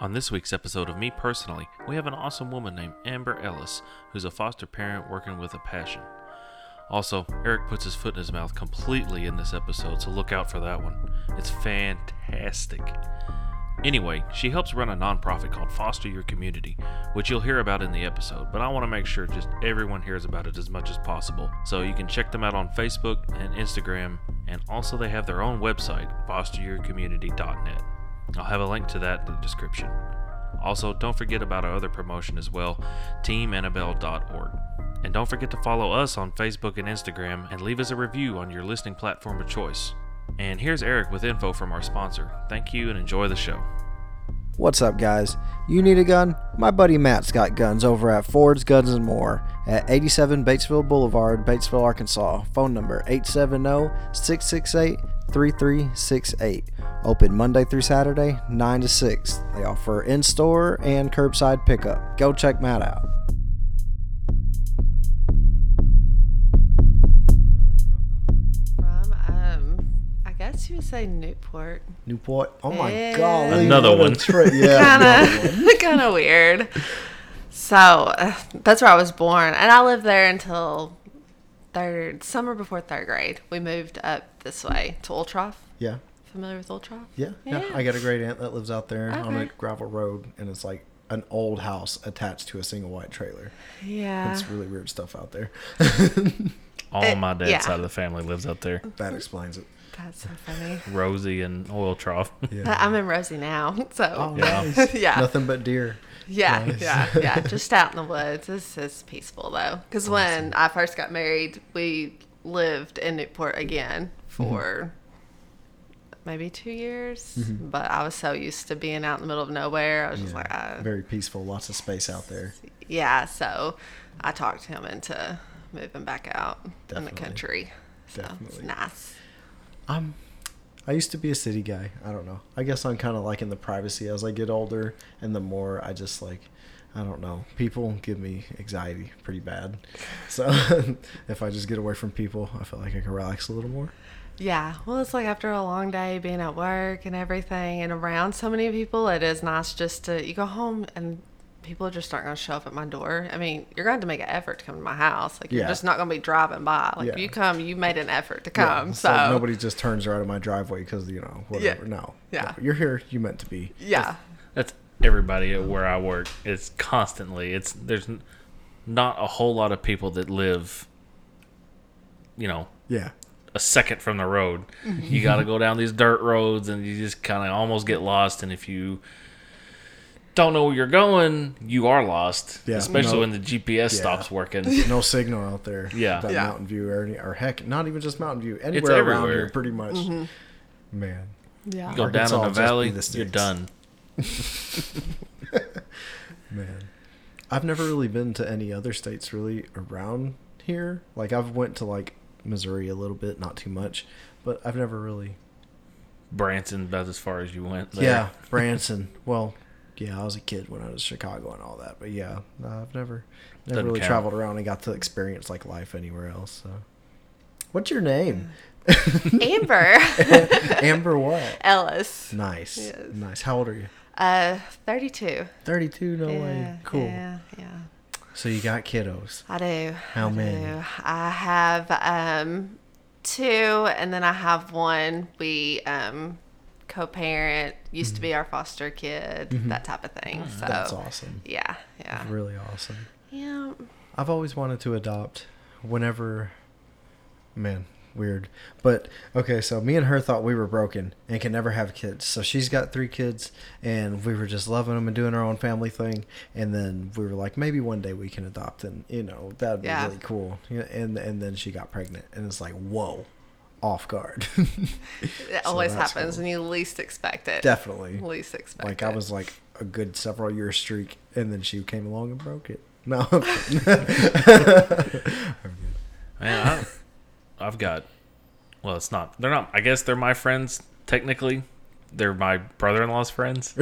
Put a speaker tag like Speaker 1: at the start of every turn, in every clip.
Speaker 1: On this week's episode of Me Personally, we have an awesome woman named Amber Ellis who's a foster parent working with a passion. Also, Eric puts his foot in his mouth completely in this episode, so look out for that one. It's fantastic. Anyway, she helps run a nonprofit called Foster Your Community, which you'll hear about in the episode, but I want to make sure just everyone hears about it as much as possible. So you can check them out on Facebook and Instagram, and also they have their own website, fosteryourcommunity.net. I'll have a link to that in the description. Also, don't forget about our other promotion as well, teamannabelle.org. And don't forget to follow us on Facebook and Instagram and leave us a review on your listening platform of choice. And here's Eric with info from our sponsor. Thank you and enjoy the show.
Speaker 2: What's up, guys? You need a gun? My buddy Matt's got guns over at Ford's Guns and More at 87 Batesville Boulevard, Batesville, Arkansas. Phone number 870 668 3368. Open Monday through Saturday, 9 to 6. They offer in store and curbside pickup. Go check Matt out.
Speaker 3: From, um, I guess you would say Newport.
Speaker 2: Newport. Oh my
Speaker 3: Yeah.
Speaker 2: god.
Speaker 1: Another one.
Speaker 2: Yeah.
Speaker 3: Kind of, kind of weird. So uh, that's where I was born, and I lived there until third summer before third grade. We moved up this way to Oil Trough.
Speaker 2: Yeah.
Speaker 3: Familiar with Oil Trough?
Speaker 2: Yeah, yeah. I got a great aunt that lives out there on a gravel road, and it's like an old house attached to a single white trailer.
Speaker 3: Yeah.
Speaker 2: It's really weird stuff out there.
Speaker 1: All
Speaker 3: Uh,
Speaker 1: my dad's
Speaker 3: yeah.
Speaker 1: side of the family lives out there.
Speaker 2: that explains it.
Speaker 3: That's so funny.
Speaker 1: Rosie and Oil Trough.
Speaker 2: Yeah.
Speaker 3: I'm in Rosie now, so
Speaker 2: Oh,
Speaker 1: Yeah.
Speaker 2: nice.
Speaker 3: yeah.
Speaker 2: Nothing but deer.
Speaker 3: Yeah,
Speaker 2: Nice.
Speaker 3: yeah, yeah. Just out in the woods. This is peaceful though, because when I first got married, we lived in Newport again for maybe two years. But I was so used to being out in the middle of nowhere. I was just like, uh,
Speaker 2: Very peaceful. Lots of space out there.
Speaker 3: yeah. So I talked him into moving back out in the country. So it's
Speaker 2: Definitely.
Speaker 3: nice.
Speaker 2: I'm. I used to be a city guy. I don't know. I guess I'm kind of liking the privacy as I get older, and the more I just like, I don't know. People give me anxiety pretty bad. So if I just get away from people, I feel like I can relax a little more.
Speaker 3: Yeah, well, it's like after a long day being at work and everything and around so many people, it is nice just to you go home and people just aren't going to show up at my door. I mean, you're going to make an effort to come to my house. Like you're just not going to be driving by. Like if
Speaker 2: Yeah.
Speaker 3: you come, you made an effort to come.
Speaker 2: it's
Speaker 3: so
Speaker 2: like nobody just turns right in my driveway because you know whatever. No.
Speaker 3: Yeah.
Speaker 2: No, You're here. You meant to be.
Speaker 3: yeah,
Speaker 1: That's everybody at where I work. It's constantly. It's there's not a whole lot of people that live. You know,
Speaker 2: Yeah.
Speaker 1: A second from the road. You got to go down these dirt roads, and you just kind of almost get lost. And if you don't know where you're going, you are lost.
Speaker 2: Yeah,
Speaker 1: especially
Speaker 2: no-
Speaker 1: when the GPS
Speaker 2: Yeah.
Speaker 1: stops working.
Speaker 2: No signal out there.
Speaker 1: Yeah.
Speaker 2: That
Speaker 3: Yeah.
Speaker 2: Mountain View or, any, or heck, not even just Mountain View. Anywhere around here, pretty much. Mm-hmm. Man.
Speaker 3: yeah.
Speaker 1: You go down in the valley,
Speaker 2: the
Speaker 1: you're done.
Speaker 2: Man, I've never really been to any other states really around here. Like I've went to like Missouri a little bit, not too much, but I've never really.
Speaker 1: Branson about as far as you went. there.
Speaker 2: Yeah, Branson. Well, yeah, I was a kid when I was in Chicago and all that, but yeah, no, I've never, never
Speaker 1: Doesn't
Speaker 2: really
Speaker 1: count.
Speaker 2: traveled around and got to experience like life anywhere else. So, what's your name?
Speaker 3: Amber
Speaker 2: Amber what?
Speaker 3: Ellis,
Speaker 2: Nice,
Speaker 3: Yes.
Speaker 2: nice. How old are you?
Speaker 3: uh, thirty-two.
Speaker 2: Thirty-two. No
Speaker 3: yeah,
Speaker 2: way. Cool.
Speaker 3: Yeah, yeah.
Speaker 2: So you got kiddos.
Speaker 3: I do.
Speaker 2: How
Speaker 3: I
Speaker 2: many?
Speaker 3: do. I have um two, and then I have one. We um co-parent. Used to be our foster kid. That type of thing. So
Speaker 2: Mm-hmm. That's awesome.
Speaker 3: yeah, yeah,
Speaker 2: Really awesome.
Speaker 3: yeah.
Speaker 2: I've always wanted to adopt whenever man, weird. But okay, so me and her thought we were broken and can never have kids. So she's got 3 kids and we were just loving them and doing our own family thing and then we were like maybe one day we can adopt and you know, that would be
Speaker 3: Yeah.
Speaker 2: really cool. And and then she got pregnant and it's like, "Whoa." Off guard.
Speaker 3: It
Speaker 2: So
Speaker 3: always
Speaker 2: that's
Speaker 3: happens
Speaker 2: cool.
Speaker 3: when you least expect it.
Speaker 2: Definitely.
Speaker 3: Least expect
Speaker 2: Like
Speaker 3: it.
Speaker 2: I was like a good several year streak and then she came along and broke it. No.
Speaker 1: Man, I, I've got. Well, it's not. They're not. I guess they're my friends technically. They're my brother-in-law's friends.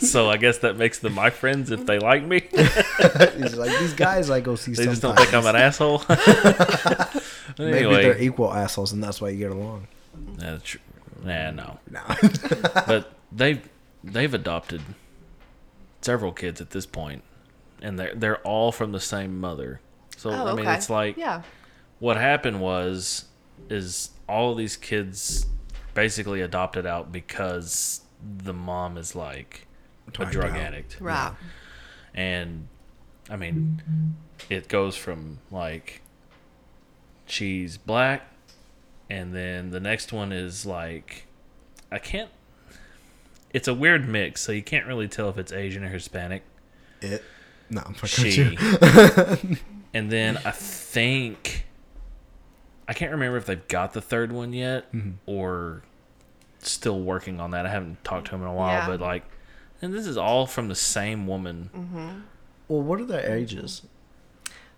Speaker 1: so I guess that makes them my friends if they like me.
Speaker 2: He's like these guys I go see.
Speaker 1: They just don't
Speaker 2: sometimes.
Speaker 1: think I'm an asshole.
Speaker 2: Maybe
Speaker 1: anyway,
Speaker 2: they're equal assholes, and that's why you get along.
Speaker 1: that's tr- nah, no.
Speaker 2: No.
Speaker 1: But they've they've adopted several kids at this point, and they're they're all from the same mother. So
Speaker 3: Oh,
Speaker 1: I mean,
Speaker 3: okay.
Speaker 1: it's like
Speaker 3: yeah.
Speaker 1: what happened was is all of these kids basically adopted out because the mom is like a drug
Speaker 2: out.
Speaker 1: addict,
Speaker 3: Right.
Speaker 1: and I mean, it goes from like she's black, and then the next one is like I can't. It's a weird mix, so you can't really tell if it's Asian or Hispanic.
Speaker 2: It. No, I'm fucking with
Speaker 1: She,
Speaker 2: you.
Speaker 1: and then I think I can't remember if they've got the third one yet
Speaker 2: Mm-hmm.
Speaker 1: or still working on that. I haven't talked to him in a while,
Speaker 3: Yeah.
Speaker 1: but like, and this is all from the same woman.
Speaker 2: Well, what are their ages?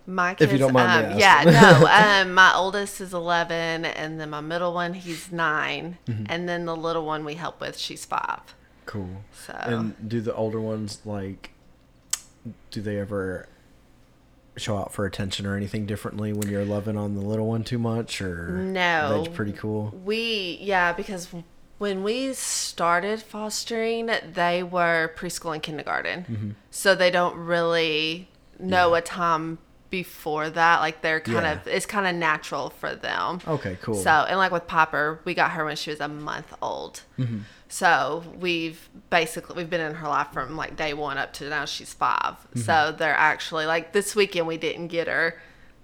Speaker 3: My
Speaker 2: If
Speaker 3: kids,
Speaker 2: you don't mind
Speaker 3: um, yeah, no. Um, my oldest is eleven, and then my middle one, he's 9
Speaker 2: Mm-hmm.
Speaker 3: and then the little one we help with, she's five.
Speaker 2: Cool.
Speaker 3: So
Speaker 2: And do the older ones like? Do they ever show out for attention or anything differently when you're loving on the little one too much, or
Speaker 3: No.
Speaker 2: That's pretty cool.
Speaker 3: we, yeah, because when we started fostering, they were preschool and kindergarten,
Speaker 2: Mm-hmm.
Speaker 3: so they don't really know a time before that. Like they're kind
Speaker 2: Yeah.
Speaker 3: of, it's kind of natural for them.
Speaker 2: Okay, cool.
Speaker 3: So, and like with popper we got her when she was a month old.
Speaker 2: Mm-hmm.
Speaker 3: So we've basically we've been in her life from like day one up to now she's 5
Speaker 2: Mm-hmm.
Speaker 3: So they're actually like this weekend we didn't get her,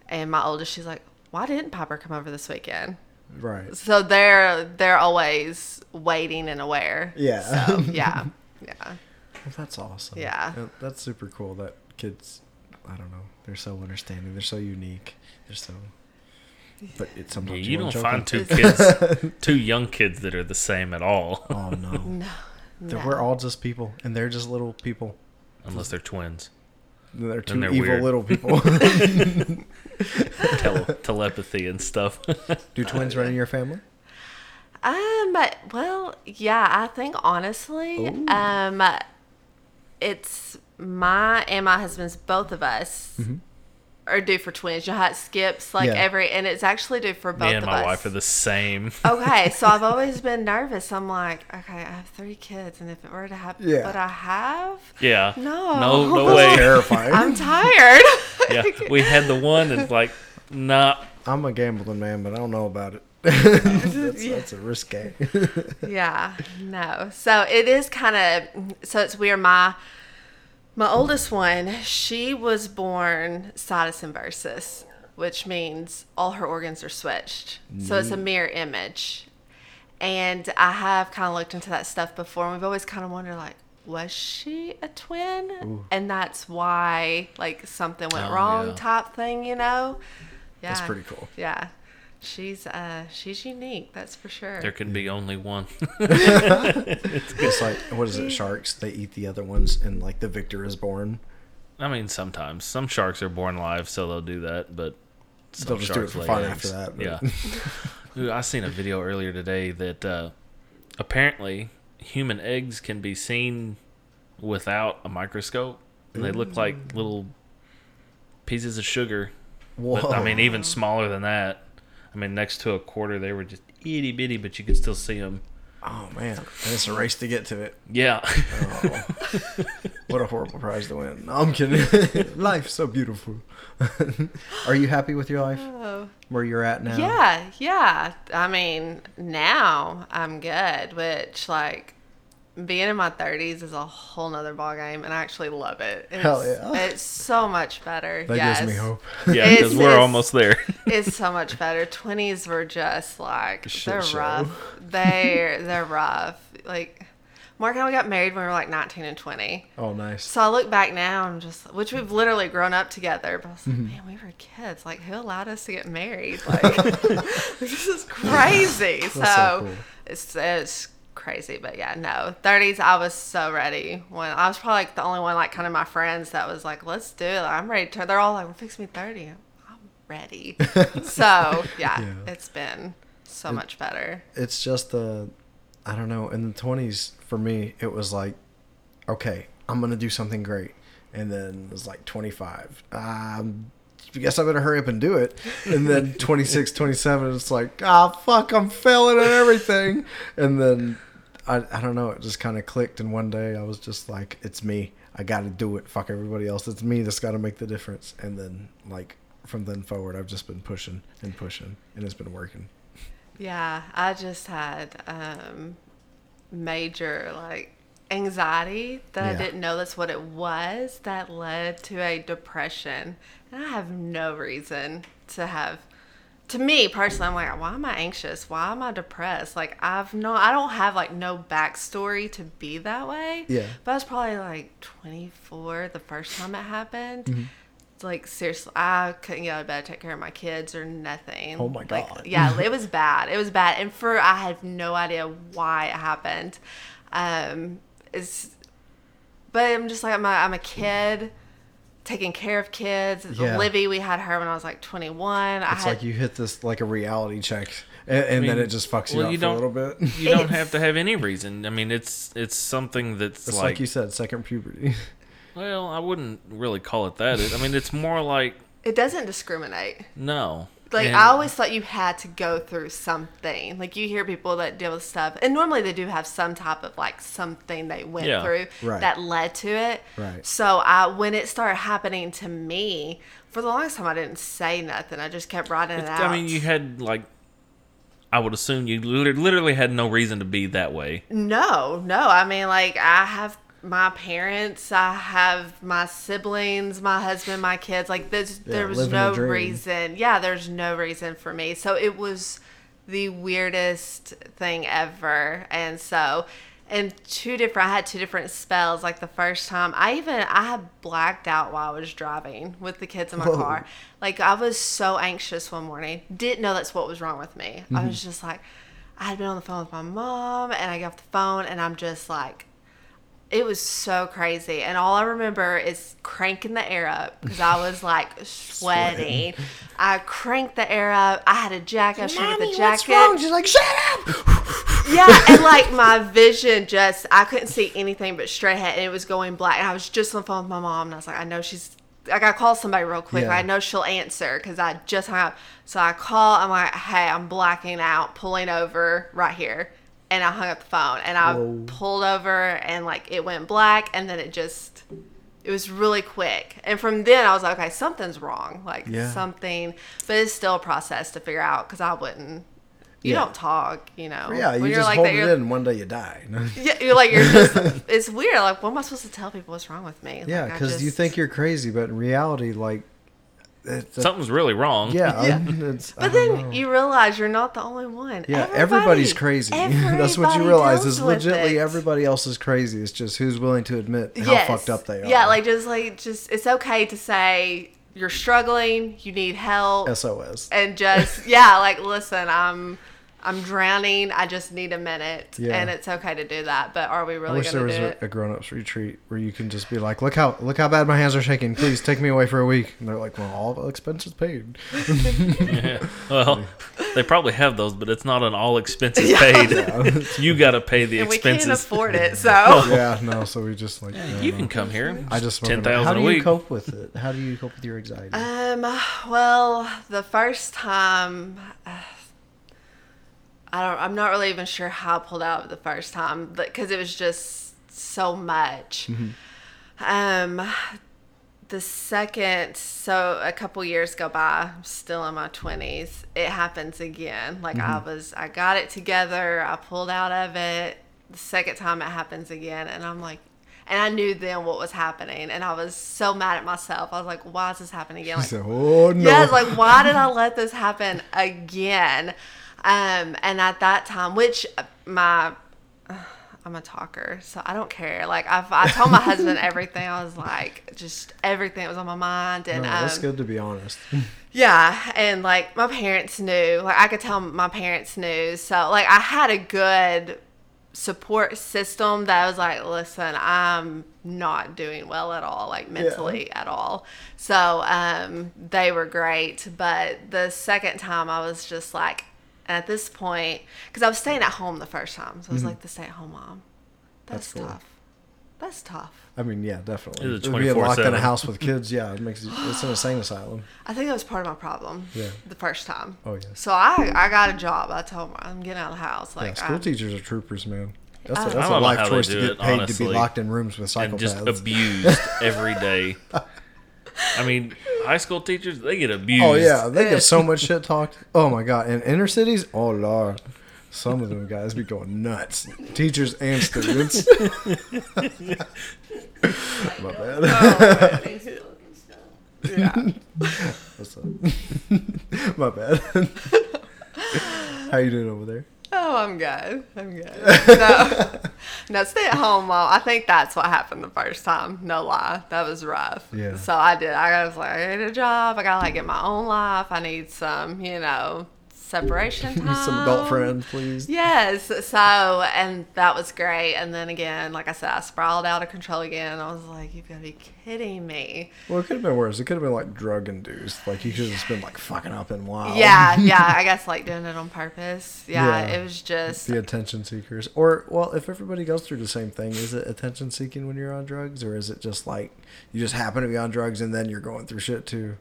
Speaker 3: and my oldest she's like, why didn't Piper come over this weekend?
Speaker 2: right.
Speaker 3: So they're they're always waiting and aware.
Speaker 2: Yeah.
Speaker 3: So yeah, yeah.
Speaker 2: Well, that's awesome.
Speaker 3: Yeah.
Speaker 2: Uh, That's super cool that kids, I don't know, they're so understanding. They're so unique. They're so. But it's
Speaker 1: Yeah,
Speaker 2: sometimes
Speaker 1: you
Speaker 2: wanna
Speaker 1: don't
Speaker 2: choke
Speaker 1: find
Speaker 2: 'em.
Speaker 1: two kids, two young kids that are the same at all,
Speaker 2: Oh no.
Speaker 3: No. No.
Speaker 2: We're all just people, and they're just little people.
Speaker 1: unless they're twins.
Speaker 2: They're two
Speaker 1: they're
Speaker 2: evil
Speaker 1: weird.
Speaker 2: little people.
Speaker 1: Tele- telepathy and stuff.
Speaker 2: Do twins run in your family?
Speaker 3: Um, but well, yeah, I think honestly,
Speaker 2: Ooh.
Speaker 3: um, it's my and my husband's both of us are due for twins. You know how skips like.
Speaker 2: Yeah.
Speaker 3: every, and it's actually due for both
Speaker 1: Me and
Speaker 3: of
Speaker 1: my
Speaker 3: us.
Speaker 1: wife are the same.
Speaker 3: okay, so I've always been nervous. I'm like, okay, I have three kids, and if it were to happen,
Speaker 2: Yeah.
Speaker 3: but I have,
Speaker 1: Yeah.
Speaker 3: No.
Speaker 1: No, no way.
Speaker 2: Terrifying.
Speaker 3: I'm tired.
Speaker 1: yeah. We had the one and like, nah.
Speaker 2: I'm a gambling man, but I don't know about it. that's, that's a risque.
Speaker 3: yeah, no. So it is kind of so it's weird. My my oldest one, she was born situs inversus, which means all her organs are switched. So it's a mirror image. And I have kind of looked into that stuff before, and we've always kind of wondered, like, was she a twin? And that's why, like, something went
Speaker 1: Oh,
Speaker 3: wrong,
Speaker 1: yeah.
Speaker 3: type thing, you know? Yeah,
Speaker 2: That's pretty cool.
Speaker 3: Yeah, she's uh, she's unique, that's for sure.
Speaker 1: There can be only one.
Speaker 2: It's like what is it? Sharks? They eat the other ones, and like the victor is born.
Speaker 1: I mean, sometimes some sharks are born live, so they'll do that. But some
Speaker 2: They'll just do it
Speaker 1: sharks
Speaker 2: for fun
Speaker 1: eggs.
Speaker 2: after that, but-
Speaker 1: Yeah. Ooh, I seen a video earlier today that uh, apparently human eggs can be seen without a microscope. And they look like little pieces of sugar.
Speaker 2: Whoa!
Speaker 1: But I mean, even smaller than that. I mean, next to a quarter, they were just itty bitty, but you could still see them.
Speaker 2: oh man, and it's a race to get to it.
Speaker 1: Yeah.
Speaker 2: Oh, what a horrible prize to win. No, I'm kidding. Life's so beautiful. Are you happy with your life?
Speaker 3: Oh.
Speaker 2: Where you're at now?
Speaker 3: Yeah, yeah. I mean, now I'm good, which like being in my 30s is a whole nother ballgame, and I actually love it. It's,
Speaker 2: Hell yeah.
Speaker 3: It's so much better.
Speaker 2: That
Speaker 3: yes.
Speaker 2: gives me hope.
Speaker 1: Yeah, because we're
Speaker 3: it's-
Speaker 1: almost there.
Speaker 3: It's so much better. 20s were just like
Speaker 2: shit
Speaker 3: they're
Speaker 2: show.
Speaker 3: rough. They're they're rough. Like Mark and I got married when we were like 19 and 20.
Speaker 2: Oh, nice.
Speaker 3: So I look back now and just, which we've literally grown up together, but I was like,
Speaker 2: Mm-hmm.
Speaker 3: man, we were kids. Like, who allowed us to get married? Like, this is crazy. so
Speaker 2: so cool.
Speaker 3: it's, it's crazy. But yeah, no, 30s, I was so ready. When I was probably like the only one, like, kind of my friends that was like, let's do it. I'm ready to. They're all like, we're fixing me 30. I'm ready. so yeah,
Speaker 2: Yeah.
Speaker 3: it's been so much better.
Speaker 2: It's just the, I don't know. In the 20s, for me, it was like, okay, I'm gonna do something great, and then it was like 25. Um, I guess I better hurry up and do it. And then 26, 27, it's like, ah, fuck, I'm failing at everything. And then I, I don't know. It just kind of clicked, and one day I was just like, "It's me. I got to do it. Fuck everybody else. It's me that's got to make the difference." And then, like from then forward, I've just been pushing and pushing, and it's been working.
Speaker 3: Yeah, I just had um, major like anxiety that I didn't know that's what it was that led to a depression. And I have no reason to have to me personally, I'm like, why am I anxious? Why am I depressed? Like I've no I don't have like no backstory to be that way.
Speaker 2: Yeah.
Speaker 3: But I was probably like twenty four the first time it happened.
Speaker 2: Mm-hmm.
Speaker 3: Like seriously, I couldn't get out of bed to take care of my kids or nothing.
Speaker 2: Oh my
Speaker 3: Like,
Speaker 2: God.
Speaker 3: yeah, it was bad. It was bad, and for I had no idea why it happened. Um, it's, but I'm just like I'm a, I'm a kid, taking care of kids.
Speaker 2: Yeah.
Speaker 3: Livy, we had her when I was like 21. I
Speaker 2: It's
Speaker 3: had,
Speaker 2: like you hit this like a reality check, and, and then
Speaker 1: mean,
Speaker 2: it just fucks you
Speaker 1: well,
Speaker 2: up
Speaker 1: you
Speaker 2: for a little bit.
Speaker 1: You don't have to have any reason. I mean, it's it's something that's
Speaker 2: It's
Speaker 1: like,
Speaker 2: like, you said, second puberty.
Speaker 1: well, I wouldn't really call it that. It, I mean, it's more like
Speaker 3: it doesn't discriminate.
Speaker 1: no.
Speaker 3: Like
Speaker 1: And-
Speaker 3: I always thought you had to go through something. Like you hear people that deal with stuff, and normally they do have some type of like something they went
Speaker 1: Yeah.
Speaker 3: through
Speaker 2: Right.
Speaker 3: that led to it.
Speaker 2: Right.
Speaker 3: So I, when it started happening to me, for the longest time I didn't say nothing. I just kept writing it
Speaker 1: It's-
Speaker 3: out.
Speaker 1: I mean, you had like, I would assume you literally had no reason to be that way.
Speaker 3: No, no. I mean, like I have my parents, I have my siblings, my husband, my kids. Like there's
Speaker 2: Yeah,
Speaker 3: there was no reason. Yeah, there's no reason for me. So it was the weirdest thing ever. And so and two different I had two different spells. Like the first time I even I had blacked out while I was driving with the kids in my
Speaker 2: Whoa.
Speaker 3: car. Like I was so anxious one morning. Didn't know that's what was wrong with me. I
Speaker 2: Mm-hmm.
Speaker 3: was just like I had been on the phone with my mom and I got off the phone and I'm just like it was so crazy. And all I remember is cranking the air up because I was like sweating. I cranked the air up. I had a jacket. I to get the jacket.
Speaker 2: She's like, shut up.
Speaker 3: yeah, and like my vision just, I couldn't see anything but straight ahead and it was going black. And I was just on the phone with my mom and I was like, I know she's, I gotta call somebody real quick.
Speaker 2: Yeah.
Speaker 3: I know she'll answer because I just hung up. So I call, I'm like, hey, I'm blacking out, pulling over right here. And I hung up the phone and I
Speaker 2: Whoa.
Speaker 3: pulled over and like it went black and then it just, it was really quick. And from then I was like, okay, something's wrong. Like
Speaker 2: Yeah.
Speaker 3: something, but it's still a process to figure out because I wouldn't. You
Speaker 2: Yeah.
Speaker 3: don't talk, you know.
Speaker 2: Yeah, you
Speaker 3: When you're
Speaker 2: just
Speaker 3: like
Speaker 2: hold
Speaker 3: that,
Speaker 2: it
Speaker 3: you're-
Speaker 2: in. One day you die.
Speaker 3: yeah, you're like you're just. it's weird. Like, what am I supposed to tell people what's wrong with me?
Speaker 2: yeah,
Speaker 3: Like,
Speaker 2: because you think you're crazy, but in reality, like, it's a-
Speaker 1: Something's really wrong.
Speaker 2: yeah,
Speaker 3: Yeah.
Speaker 2: Um,
Speaker 3: but then
Speaker 2: know.
Speaker 3: you realize you're not the only one.
Speaker 2: Yeah,
Speaker 3: Everybody-
Speaker 2: everybody's crazy. That's what you realize is
Speaker 3: with
Speaker 2: legitly everybody else is crazy. It's just who's willing to admit how
Speaker 3: Yes.
Speaker 2: fucked up they are.
Speaker 3: Yeah, like just like just it's okay to say you're struggling, you need help,
Speaker 2: SOS.
Speaker 3: and just yeah, like listen, I'm I'm drowning. I just need a minute,
Speaker 2: Yeah.
Speaker 3: and it's okay to do that. But are we
Speaker 2: I
Speaker 3: really
Speaker 2: wish there
Speaker 3: going to
Speaker 2: was
Speaker 3: do
Speaker 2: a,
Speaker 3: it?
Speaker 2: a grown-ups retreat where you can just be like, "Look how look how bad my hands are shaking. Please take me away for a week." And they're like, "Well, all expenses paid."
Speaker 1: Yeah. Well, they probably have those, but it's not an all expenses paid. you got to pay the
Speaker 3: and we can't afford it, so
Speaker 2: yeah, no. So we just like
Speaker 1: Yeah, you
Speaker 2: no.
Speaker 1: can come here.
Speaker 2: I just
Speaker 1: ten
Speaker 2: wonder, How do you cope with it? How do you cope with your anxiety?
Speaker 3: Um, well, the first time, uh, I don't, I'm not really even sure how I pulled out the first time, but because it was just so much. Um, the second, so a couple years go by, I'm still in my 20s, it happens again. Like I was, I got it together, I pulled out of it. The second time it happens again, and I'm like, and I knew then what was happening, and I was so mad at myself. I was like, why is this happening again? Like,
Speaker 2: So, oh no.
Speaker 3: yeah, like, why did I let this happen again? Um, and at that time, which my, I'm a talker, so I don't care. Like I've, I told my husband everything. I was like, just everything that was on my mind, and
Speaker 2: no, that's
Speaker 3: um,
Speaker 2: good to be honest.
Speaker 3: yeah, and like my parents knew. Like I could tell my parents knew. So like I had a good support system that was like, listen, I'm not doing well at all, like mentally at all. So um, they were great. But the second time, I was just like, at this point, because I was staying at home the first time, so I was mm-hmm. like the stay-at-home mom. That's,
Speaker 2: That's cool.
Speaker 3: tough. That's tough.
Speaker 2: I mean, yeah, definitely.
Speaker 1: Is it
Speaker 2: Being locked in a house with kids, yeah, it makes it, it's an insane asylum.
Speaker 3: I think that was part of my problem.
Speaker 2: Yeah.
Speaker 3: The first time.
Speaker 2: Oh yeah.
Speaker 3: So I I got a job. I told him I'm getting out of the house.
Speaker 2: Yeah,
Speaker 3: Like
Speaker 2: school
Speaker 3: I-
Speaker 2: teachers are troopers, man. That's uh, a,
Speaker 3: I
Speaker 2: that's a life choice to get
Speaker 1: it,
Speaker 2: paid to be locked in rooms with psychopaths.
Speaker 1: and just abused every day. I mean, high school teachers they get abused.
Speaker 2: Oh yeah, they get so much shit talked. Oh my god, in inner cities, oh lord, some of them guys be going nuts. Teachers and students. my bad.
Speaker 3: Yeah.
Speaker 2: What's up? my bad. How you doing over there?
Speaker 3: Oh, I'm good. I'm good. No, no, stay at home mom. I think that's what happened the first time. No lie, that was rough.
Speaker 2: Yeah.
Speaker 3: So I did. I was like, I need a job. I gotta like get my own life. I need some, you know, separation time.
Speaker 2: Some adult friends, please.
Speaker 3: Yes. So, and that was great. And then again, like I said, I spiraled out of control again. I was like, you've got to be kidding me.
Speaker 2: Well, it could have been worse. It could have been like drug induced. Like you should have just been like fucking up and wild.
Speaker 3: Yeah. Yeah. I guess like doing it on purpose. Yeah.
Speaker 2: Yeah.
Speaker 3: It was just.
Speaker 2: The attention seekers, or well, if everybody goes through the same thing, is it attention seeking when you're on drugs, or is it just like you just happen to be on drugs and then you're going through shit too?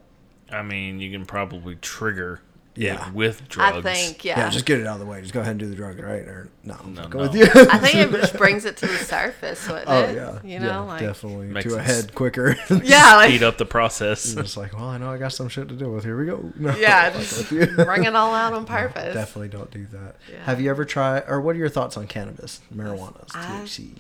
Speaker 1: I mean, you can probably trigger
Speaker 2: Yeah.
Speaker 1: it with drugs.
Speaker 3: I think,
Speaker 2: Yeah.
Speaker 3: yeah.
Speaker 2: just get it out of the way. Just go ahead and do the drug, right? Or no, I'm
Speaker 1: No,
Speaker 2: fucking
Speaker 1: no.
Speaker 2: with you.
Speaker 3: I think it just brings it to the surface, wouldn't
Speaker 2: oh
Speaker 3: it?
Speaker 2: yeah,
Speaker 3: You know,
Speaker 2: yeah,
Speaker 3: like
Speaker 2: definitely
Speaker 1: Makes
Speaker 2: to a
Speaker 1: it
Speaker 2: head quicker.
Speaker 3: yeah, like
Speaker 1: speed up the process.
Speaker 2: You're just like, well, I know I got some shit to deal with. Here we go. No,
Speaker 3: yeah, just
Speaker 2: with
Speaker 3: bring it all out on purpose.
Speaker 2: Definitely don't do that.
Speaker 3: Yeah.
Speaker 2: Have you ever tried, or what are your thoughts on cannabis, marijuana, THC?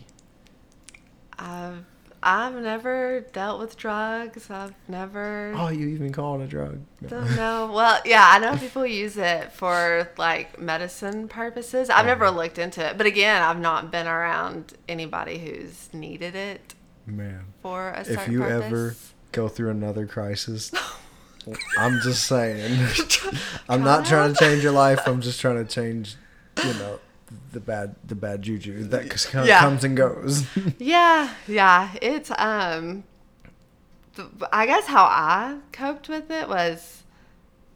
Speaker 3: I've I've never dealt with drugs. I've never.
Speaker 2: Oh, you even call it a drug?
Speaker 3: Don't know. Well, yeah, I know people use it for like medicine purposes. I've never uh-huh. looked into it, but again, I've not been around anybody who's needed it
Speaker 2: Man,
Speaker 3: for a certain
Speaker 2: if you
Speaker 3: purpose.
Speaker 2: ever go through another crisis, I'm just saying. I'm not trying to change your life. I'm just trying to change, you know, the bad the bad juju that c- c-
Speaker 3: Yeah.
Speaker 2: comes and goes.
Speaker 3: Yeah, yeah. It's um I guess how I coped with it was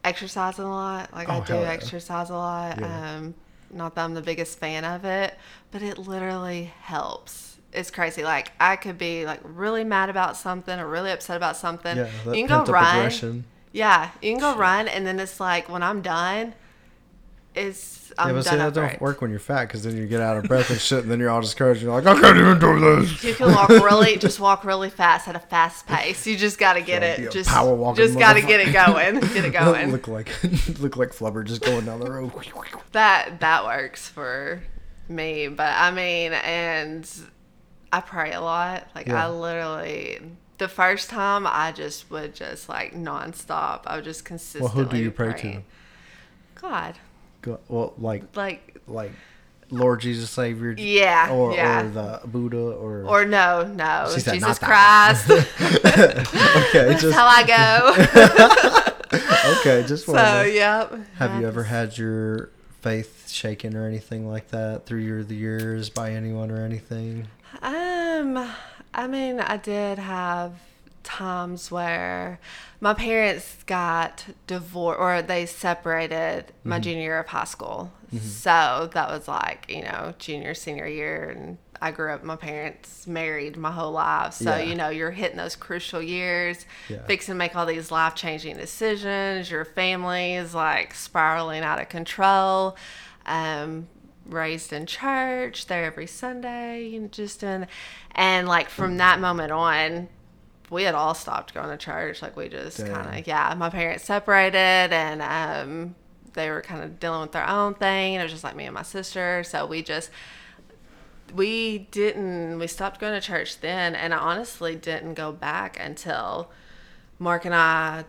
Speaker 3: exercising a lot. Like I
Speaker 2: Oh,
Speaker 3: do
Speaker 2: yeah.
Speaker 3: exercise a lot.
Speaker 2: Yeah.
Speaker 3: Um not that I'm the biggest fan of it, but it literally helps. It's crazy. Like I could be like really mad about something or really upset about something.
Speaker 2: yeah,
Speaker 3: you can go run. Yeah, you can go run and then it's like when I'm done it's I'm
Speaker 2: yeah, um, but see, that don't
Speaker 3: it.
Speaker 2: work when you're fat because then you get out of breath and shit, and then you're all discouraged. You're like, I can't even do this.
Speaker 3: You can walk really, just walk really fast at a fast pace. You just got to get
Speaker 2: Yeah,
Speaker 3: it. Just,
Speaker 2: power walking
Speaker 3: just got to get it going. Get it going.
Speaker 2: look like look like Flubber just going down the road.
Speaker 3: that that works for me. But I mean, and I pray a lot. Like
Speaker 2: Yeah.
Speaker 3: I literally, the first time I just would just like nonstop. I would just consistently.
Speaker 2: Well, who do you pray
Speaker 3: praying. God,
Speaker 2: Go- Well, like
Speaker 3: like
Speaker 2: like Lord Jesus Savior.
Speaker 3: Yeah,
Speaker 2: Or
Speaker 3: yeah.
Speaker 2: or the Buddha or.
Speaker 3: or no, no,
Speaker 2: She said,
Speaker 3: Jesus
Speaker 2: "Not
Speaker 3: Christ.
Speaker 2: okay,
Speaker 3: That's
Speaker 2: just
Speaker 3: how I go.
Speaker 2: okay, just
Speaker 3: so
Speaker 2: wondering.
Speaker 3: yep.
Speaker 2: Have
Speaker 3: I
Speaker 2: you ever had your faith shaken or anything like that through your the years by anyone or anything?
Speaker 3: Um, I mean, I did have times where my parents got divorced or they separated my junior year of high school. So that was like, you know, junior, senior year. And I grew up, my parents married my whole life. So,
Speaker 2: Yeah.
Speaker 3: you know, you're hitting those crucial years,
Speaker 2: Yeah.
Speaker 3: fixing to make all these life changing decisions. Your family is like spiraling out of control. Um, raised in church there every Sunday and just doing and like from that moment on we had all stopped going to church like we just kind of yeah my parents separated and um they were kind of dealing with their own thing it was just like me and my sister so we just we didn't we stopped going to church then and I honestly didn't go back until Mark and I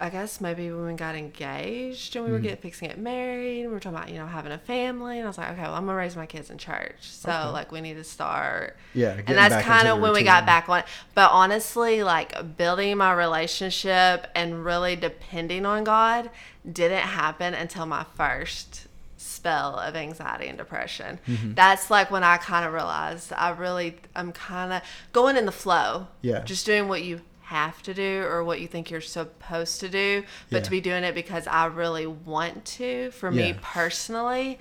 Speaker 3: I guess maybe when we got engaged and we were
Speaker 2: Mm.
Speaker 3: getting fixing to get married, we were talking about, you know, having a family and I was like, okay, well I'm gonna raise my kids in church. So
Speaker 2: Okay.
Speaker 3: like we need to start
Speaker 2: Yeah,
Speaker 3: and that's kind of when we got back on but honestly like building my relationship and really depending on god didn't happen until my first spell of anxiety and depression
Speaker 2: Mm-hmm.
Speaker 3: that's like when i kind of realized i really i'm kind of going in the flow
Speaker 2: Yeah.
Speaker 3: just doing what you have to do or what you think you're supposed to do but
Speaker 2: Yeah.
Speaker 3: to be doing it because i really want to for
Speaker 2: Yeah.
Speaker 3: me personally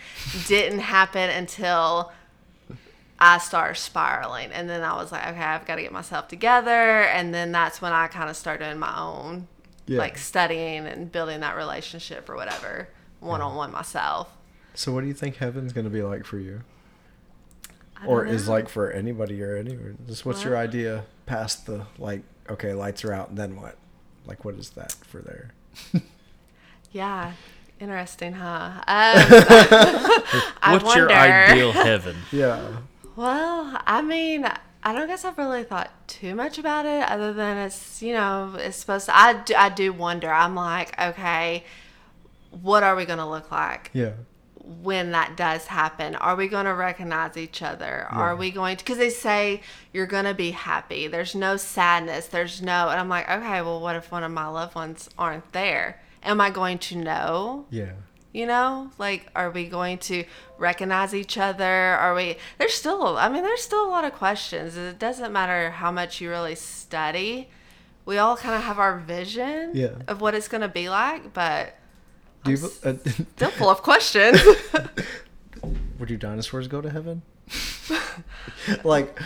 Speaker 3: didn't happen until I started spiraling. And then I was like, okay, I've got to get myself together. And then that's when I kind of started doing my own,
Speaker 2: Yeah.
Speaker 3: like studying and building that relationship or whatever, one on one myself.
Speaker 2: So, what do you think heaven's gonna be like for you? or
Speaker 3: don't
Speaker 2: is like for anybody or any just what's your idea past the like okay lights are out and then what like what is that for there
Speaker 3: Yeah. Interesting, huh? Um, I
Speaker 1: What's your ideal heaven?
Speaker 2: yeah
Speaker 3: Well, I mean, I don't guess I've really thought too much about it other than it's, you know, it's supposed to, I do, I do wonder. I'm like, okay, what are we going to look like
Speaker 2: yeah
Speaker 3: when that does happen? Are we going to recognize each other? Are we going to, because they say you're going to be happy. There's no sadness. There's no, and I'm like, okay, well, what if one of my loved ones aren't there? Am I going to know?
Speaker 2: yeah
Speaker 3: You know, like, are we going to recognize each other? Are we? There's still, I mean, there's still a lot of questions. It doesn't matter how much you really study. We all kind of have our vision
Speaker 2: Yeah.
Speaker 3: of what it's going to be like, but
Speaker 2: do you, uh,
Speaker 3: still full of questions.
Speaker 2: Would do dinosaurs go to heaven? like,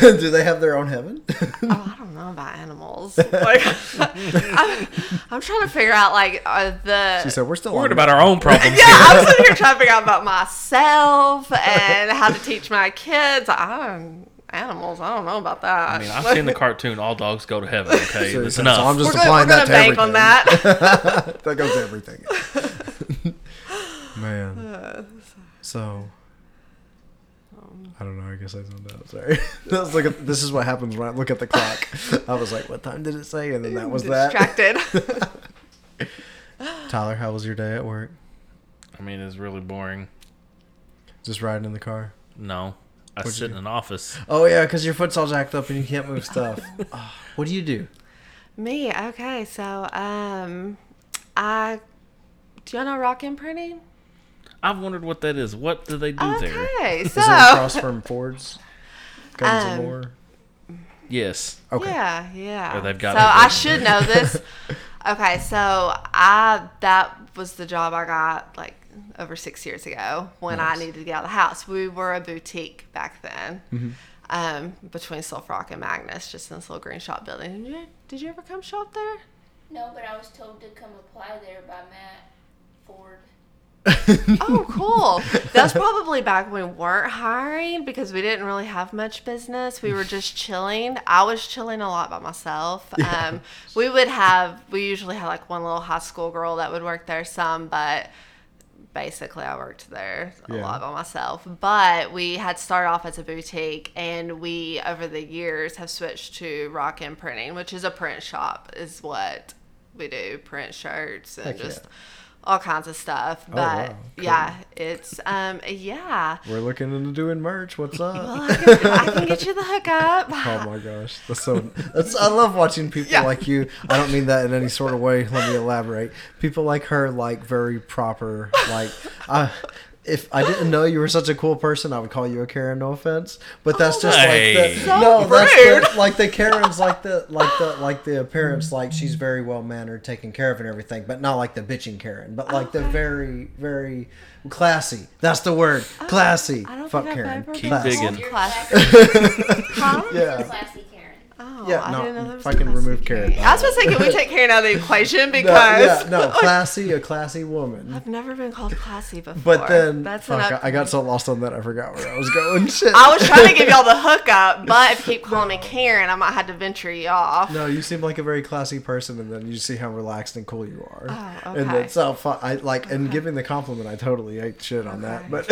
Speaker 2: do they have their own heaven?
Speaker 3: oh, I don't know about animals. Like, I'm, I'm trying to figure out, like, uh, the.
Speaker 2: she said, "We're still
Speaker 1: Worried about our own problems
Speaker 3: yeah,
Speaker 1: here.
Speaker 3: I'm sitting here trying to figure out about myself and how to teach my kids. I don't, animals, I don't know about that.
Speaker 1: I mean, I've seen the cartoon "All Dogs Go to Heaven." Okay,
Speaker 2: So-
Speaker 1: it's
Speaker 2: so
Speaker 1: enough.
Speaker 2: I'm just
Speaker 3: we're going,
Speaker 2: applying
Speaker 3: we're
Speaker 2: that
Speaker 3: going
Speaker 2: to
Speaker 3: to bank on that.
Speaker 2: that goes to everything. Man. Uh, so. Um, I don't know. I guess I don't know. Sorry. That was like a, this is what happens when I look at the clock. I was like, "What time did it say?" And then that was that.
Speaker 3: Distracted.
Speaker 2: Tyler, how was your day at work?
Speaker 1: I mean, it's really boring.
Speaker 2: Just riding in the car.
Speaker 1: No, I
Speaker 2: What'd
Speaker 1: sit in an office.
Speaker 2: Oh yeah, because your foot's all jacked up and you can't move stuff. Ah, what do you do?
Speaker 3: Me, okay. So, um, I do you know rock imprinting?
Speaker 1: I've wondered what that is. What do they do there?
Speaker 3: Okay,
Speaker 2: Is
Speaker 3: so
Speaker 2: it across from Ford's? Guns and
Speaker 3: Um,
Speaker 2: More.
Speaker 1: Yes.
Speaker 2: Okay.
Speaker 3: yeah, yeah.
Speaker 1: Or they've got
Speaker 3: so I should know this. okay, so I that was the job I got like over six years ago when I needed to get out of the house. We were a boutique back then.
Speaker 2: Mm-hmm.
Speaker 3: Um, between Silver Rock and Magnus, just in this little green shop building. Did you, did you ever come shop there?
Speaker 4: No, but I was told to come apply there by Matt Ford.
Speaker 3: Oh, cool. That's probably back when we weren't hiring because we didn't really have much business. We were just chilling. I was chilling a lot by myself. Um, we would have, we usually had like one little high school girl that would work there some, but basically I worked there a
Speaker 2: Yeah.
Speaker 3: lot by myself. But we had started off as a boutique and we, over the years, have switched to Rock and printing, which is a print shop, is what we do print shirts and
Speaker 2: Heck yeah.
Speaker 3: All kinds of stuff. But
Speaker 2: wow, cool.
Speaker 3: yeah, it's um yeah.
Speaker 2: We're looking into doing merch. What's up?
Speaker 3: Well, I can, I can get you the hookup.
Speaker 2: Oh my gosh, that's so. That's I love watching people
Speaker 3: Yeah.
Speaker 2: like you. I don't mean that in any sort of way. Let me elaborate. People like her, like very proper. Like, I, if I didn't know you were such a cool person, I would call you a Karen. No offense, but that's just
Speaker 1: Hey.
Speaker 2: like the
Speaker 3: So
Speaker 2: no. That's
Speaker 3: rude.
Speaker 2: the, like the Karens, like the like the like the appearance. Like she's very well mannered, taken care of, and everything, but not like the bitching Karen, but like the very very classy. That's the word, oh, classy.
Speaker 3: I don't
Speaker 2: Fuck
Speaker 3: think I've
Speaker 2: Karen.
Speaker 3: ever
Speaker 1: Keep
Speaker 3: been
Speaker 1: digging.
Speaker 3: classy.
Speaker 4: classy.
Speaker 3: Huh?
Speaker 2: Yeah.
Speaker 4: classy Karen.
Speaker 3: Oh,
Speaker 2: Yeah,
Speaker 3: I
Speaker 2: no,
Speaker 3: didn't know there was
Speaker 2: if I can remove Karen.
Speaker 3: I was supposed to say, can we take Karen out of the equation
Speaker 2: No,
Speaker 3: because
Speaker 2: yeah, no, classy, a classy woman.
Speaker 3: I've never been called classy before.
Speaker 2: But then,
Speaker 3: that's
Speaker 2: fuck, I, got so lost on that, I forgot where I was going. Shit.
Speaker 3: I was trying to give y'all the hookup, but if you keep calling me Karen, I might have to venture you off.
Speaker 2: No, you seem like a very classy person, and then you see how relaxed and cool you are.
Speaker 3: Oh, okay.
Speaker 2: And
Speaker 3: okay.
Speaker 2: then so fu- I like, and giving the compliment, I totally ate shit on that. But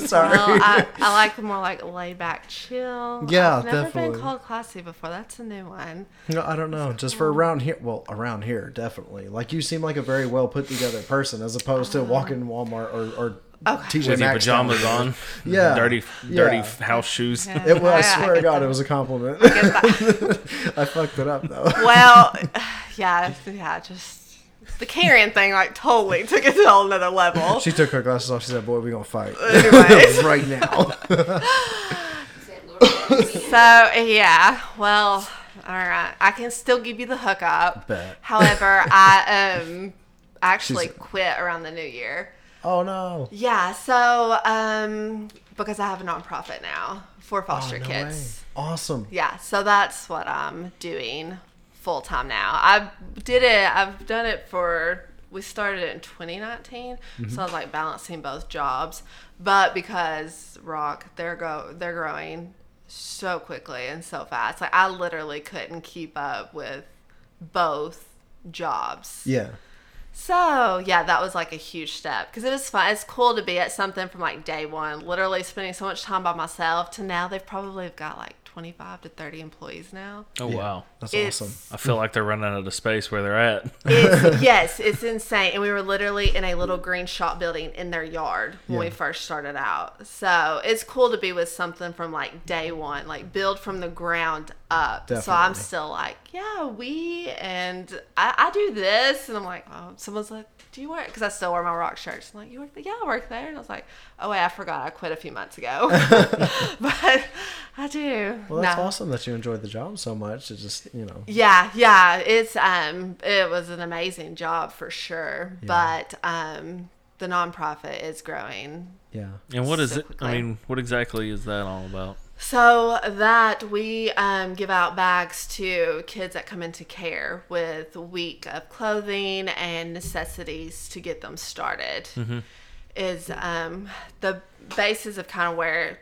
Speaker 2: sorry.
Speaker 3: Well, I, I like the more like laid back, chill.
Speaker 2: Yeah,
Speaker 3: I've never
Speaker 2: definitely.
Speaker 3: been called classy before. That's a new one.
Speaker 2: no, I don't know. Just for around here, well, around here, definitely. Like you seem like a very well put together person, as opposed to oh. walking in Walmart or or
Speaker 3: Okay.
Speaker 2: TJ
Speaker 1: With your pajamas
Speaker 2: the
Speaker 1: on,
Speaker 2: Yeah.
Speaker 1: dirty,
Speaker 2: Yeah.
Speaker 1: dirty house shoes.
Speaker 3: Yeah.
Speaker 2: It was. I
Speaker 3: I- I
Speaker 2: swear to God,
Speaker 3: that.
Speaker 2: it was a compliment.
Speaker 3: get that.
Speaker 2: I fucked it up though.
Speaker 3: Well, yeah, yeah, just the Karen thing like totally took it to a whole another level.
Speaker 2: She took her glasses off. She said, "Boy, we gonna fight right now."
Speaker 3: So yeah, well, all right, I can still give you the hookup.
Speaker 2: Bet.
Speaker 3: However, I um actually
Speaker 2: She's-
Speaker 3: quit around the new year.
Speaker 2: oh no.
Speaker 3: Yeah, so um because I have a nonprofit now for foster
Speaker 2: Oh, no
Speaker 3: kids.
Speaker 2: way. Awesome.
Speaker 3: Yeah, so that's what I'm doing full time now. I did it. I've done it for we started it in 2019, so I was like balancing both jobs. But because Rock, they're go they're growing so quickly and so fast, like I literally couldn't keep up with both jobs.
Speaker 2: Yeah.
Speaker 3: So yeah, that was like a huge step because it was fun. It's cool to be at something from like day one, literally spending so much time by myself. To now, they've probably got like 25 to 30 employees now.
Speaker 1: Oh
Speaker 2: Yeah.
Speaker 1: wow.
Speaker 2: That's
Speaker 3: It's-
Speaker 2: awesome.
Speaker 1: I feel like they're running out of space where they're at.
Speaker 3: It's, yes, it's insane. And we were literally in a little green shop building in their yard when we first started out. So it's cool to be with something from like day one, like build from the ground up. So I'm still like, yeah, we and I, I do this, and I'm like, oh, someone's like, do you work? Because I still wear my rock shirts. I'm like, you work? There? Yeah, I work there. And I was like, oh wait, I forgot, I quit a few months ago, but I do.
Speaker 2: Well, that's
Speaker 3: No.
Speaker 2: awesome that you enjoyed the job so much. It's just, you know,
Speaker 3: Yeah, yeah, it's um it was an amazing job for sure, but um the nonprofit is growing.
Speaker 2: yeah.
Speaker 1: And what is
Speaker 3: So
Speaker 1: it? I mean, what exactly is that all about?
Speaker 3: So that we um, give out bags to kids that come into care with a week of clothing and necessities to get them started. Is um, the basis of kind of where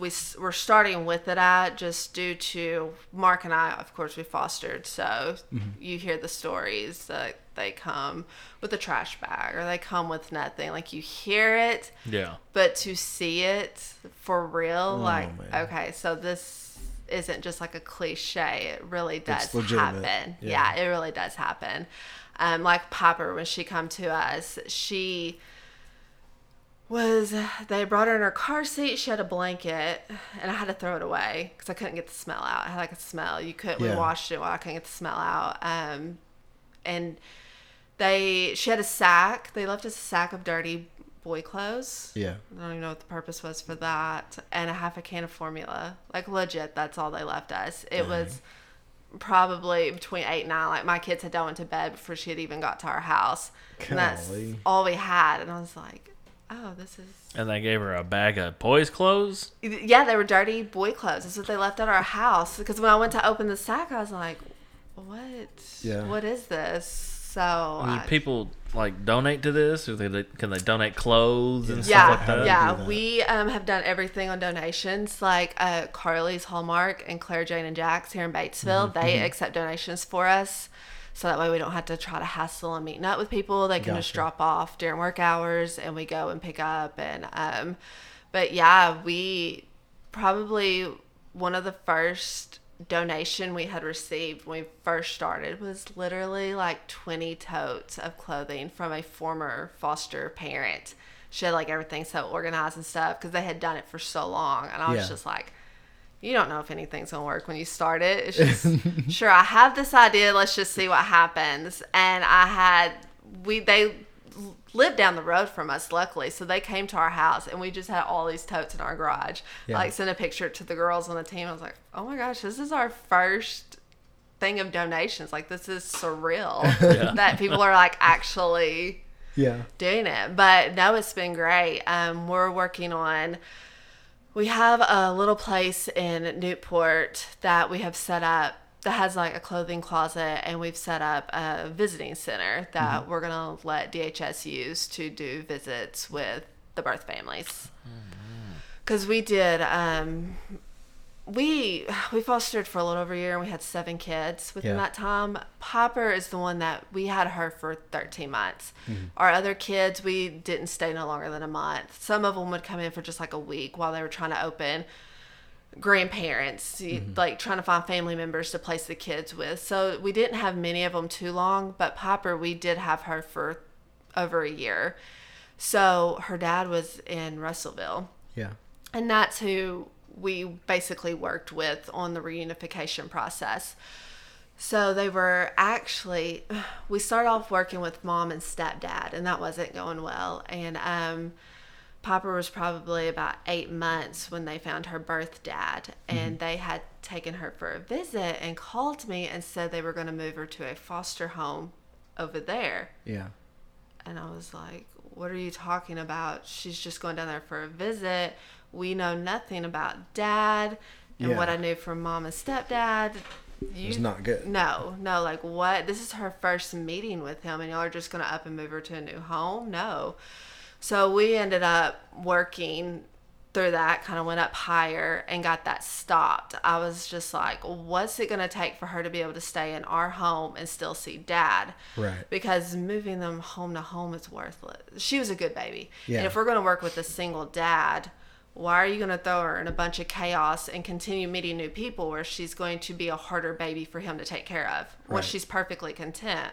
Speaker 3: we we're starting with it at just due to Mark and I, of course, we fostered. So you hear the stories that they come with a trash bag or they come with nothing. Like you hear it,
Speaker 1: Yeah.
Speaker 3: but to see it for real, like
Speaker 2: Oh, man.
Speaker 3: okay, so this isn't just like a cliche. It really does happen.
Speaker 2: Yeah.
Speaker 3: Yeah. it really does happen. Um, like Piper, when she come to us, she was they brought her in her car seat. She had a blanket, and I had to throw it away because I couldn't get the smell out. I had like a smell. You could
Speaker 2: Yeah.
Speaker 3: we washed it while I couldn't get the smell out. Um, and they she had a sack. They left us a sack of dirty boy clothes.
Speaker 2: Yeah.
Speaker 3: I don't even know what the purpose was for that. And a half a can of formula. Like legit, that's all they left us. It was probably between eight and nine. Like my kids had done went to bed before she had even got to our house. And that's all we had. And I was like, oh, this is
Speaker 1: And they gave her a bag of boys' clothes.
Speaker 3: yeah, they were dirty boy clothes. That's what they left at our house. Because when I went to open the sack, I was like, what?
Speaker 2: Yeah.
Speaker 3: What is this? So
Speaker 1: I mean,
Speaker 3: I-
Speaker 1: people like donate to this, or they can they donate clothes and
Speaker 3: yeah,
Speaker 1: stuff like that?
Speaker 3: yeah.
Speaker 2: that.
Speaker 3: We um, have done everything on donations, like uh, Carly's Hallmark and Claire Jane and Jack's here in Batesville.
Speaker 2: Mm-hmm,
Speaker 3: They accept donations for us, so that way we don't have to try to hassle and meeting up with people. They can just drop off during work hours, and we go and pick up. And um, but yeah, we probably one of the first donation we had received when we first started was literally like 20 totes of clothing from a former foster parent she had like everything so organized and stuff because they had done it for so long and i was
Speaker 2: Yeah.
Speaker 3: just like you don't know if anything's gonna work when you start it it's just sure i have this idea let's just see what happens and i had we they lived down the road from us luckily so they came to our house and we just had all these totes in our garage
Speaker 2: Yeah.
Speaker 3: I, like sent a picture to the girls on the team i was like oh my gosh this is our first thing of donations like this is surreal
Speaker 1: Yeah.
Speaker 3: that people are like actually
Speaker 2: Yeah.
Speaker 3: doing it. But no, it's been great. Um, we're working on. We have a little place in Newport that we have set up that has like a clothing closet, and we've set up a visiting center that we're gonna let DHS use to do visits with the birth families. Because we did. Um, we we fostered for a little over a year and we had seven kids within
Speaker 2: Yeah.
Speaker 3: that time. Popper is the one that we had her for 13 months. Mm-hmm. Our other kids, we didn't stay no longer than a month. Some of them would come in for just like a week while they were trying to open grandparents, y- mm-hmm. like trying to find family members to place the kids with. So we didn't have many of them too long, but Popper, we did have her for over a year. So her dad was in Russellville
Speaker 2: Yeah.
Speaker 3: and that's who we basically worked with on the reunification process. So they were actually, we started off working with mom and stepdad, and that wasn't going well. And um, Papa was probably about eight months when they found her birth dad, and they had taken her for a visit and called me and said they were going to move her to a foster home over there.
Speaker 2: Yeah.
Speaker 3: And I was like, What are you talking about? She's just going down there for a visit. We know nothing about dad. And what I knew from mom and stepdad You-
Speaker 2: not good.
Speaker 3: No, no, like what? This is her first meeting with him, and y'all are just gonna up and move her to a new home? No. So we ended up working through that, kind of went up higher and got that stopped. I was just like, what's it gonna take for her to be able to stay in our home and still see dad?
Speaker 2: Right.
Speaker 3: Because moving them home to home is worthless. She was a good baby.
Speaker 2: Yeah.
Speaker 3: And if we're gonna work with a single dad, why are you going to throw her in a bunch of chaos and continue meeting new people where she's going to be a harder baby for him to take care of when she's perfectly content?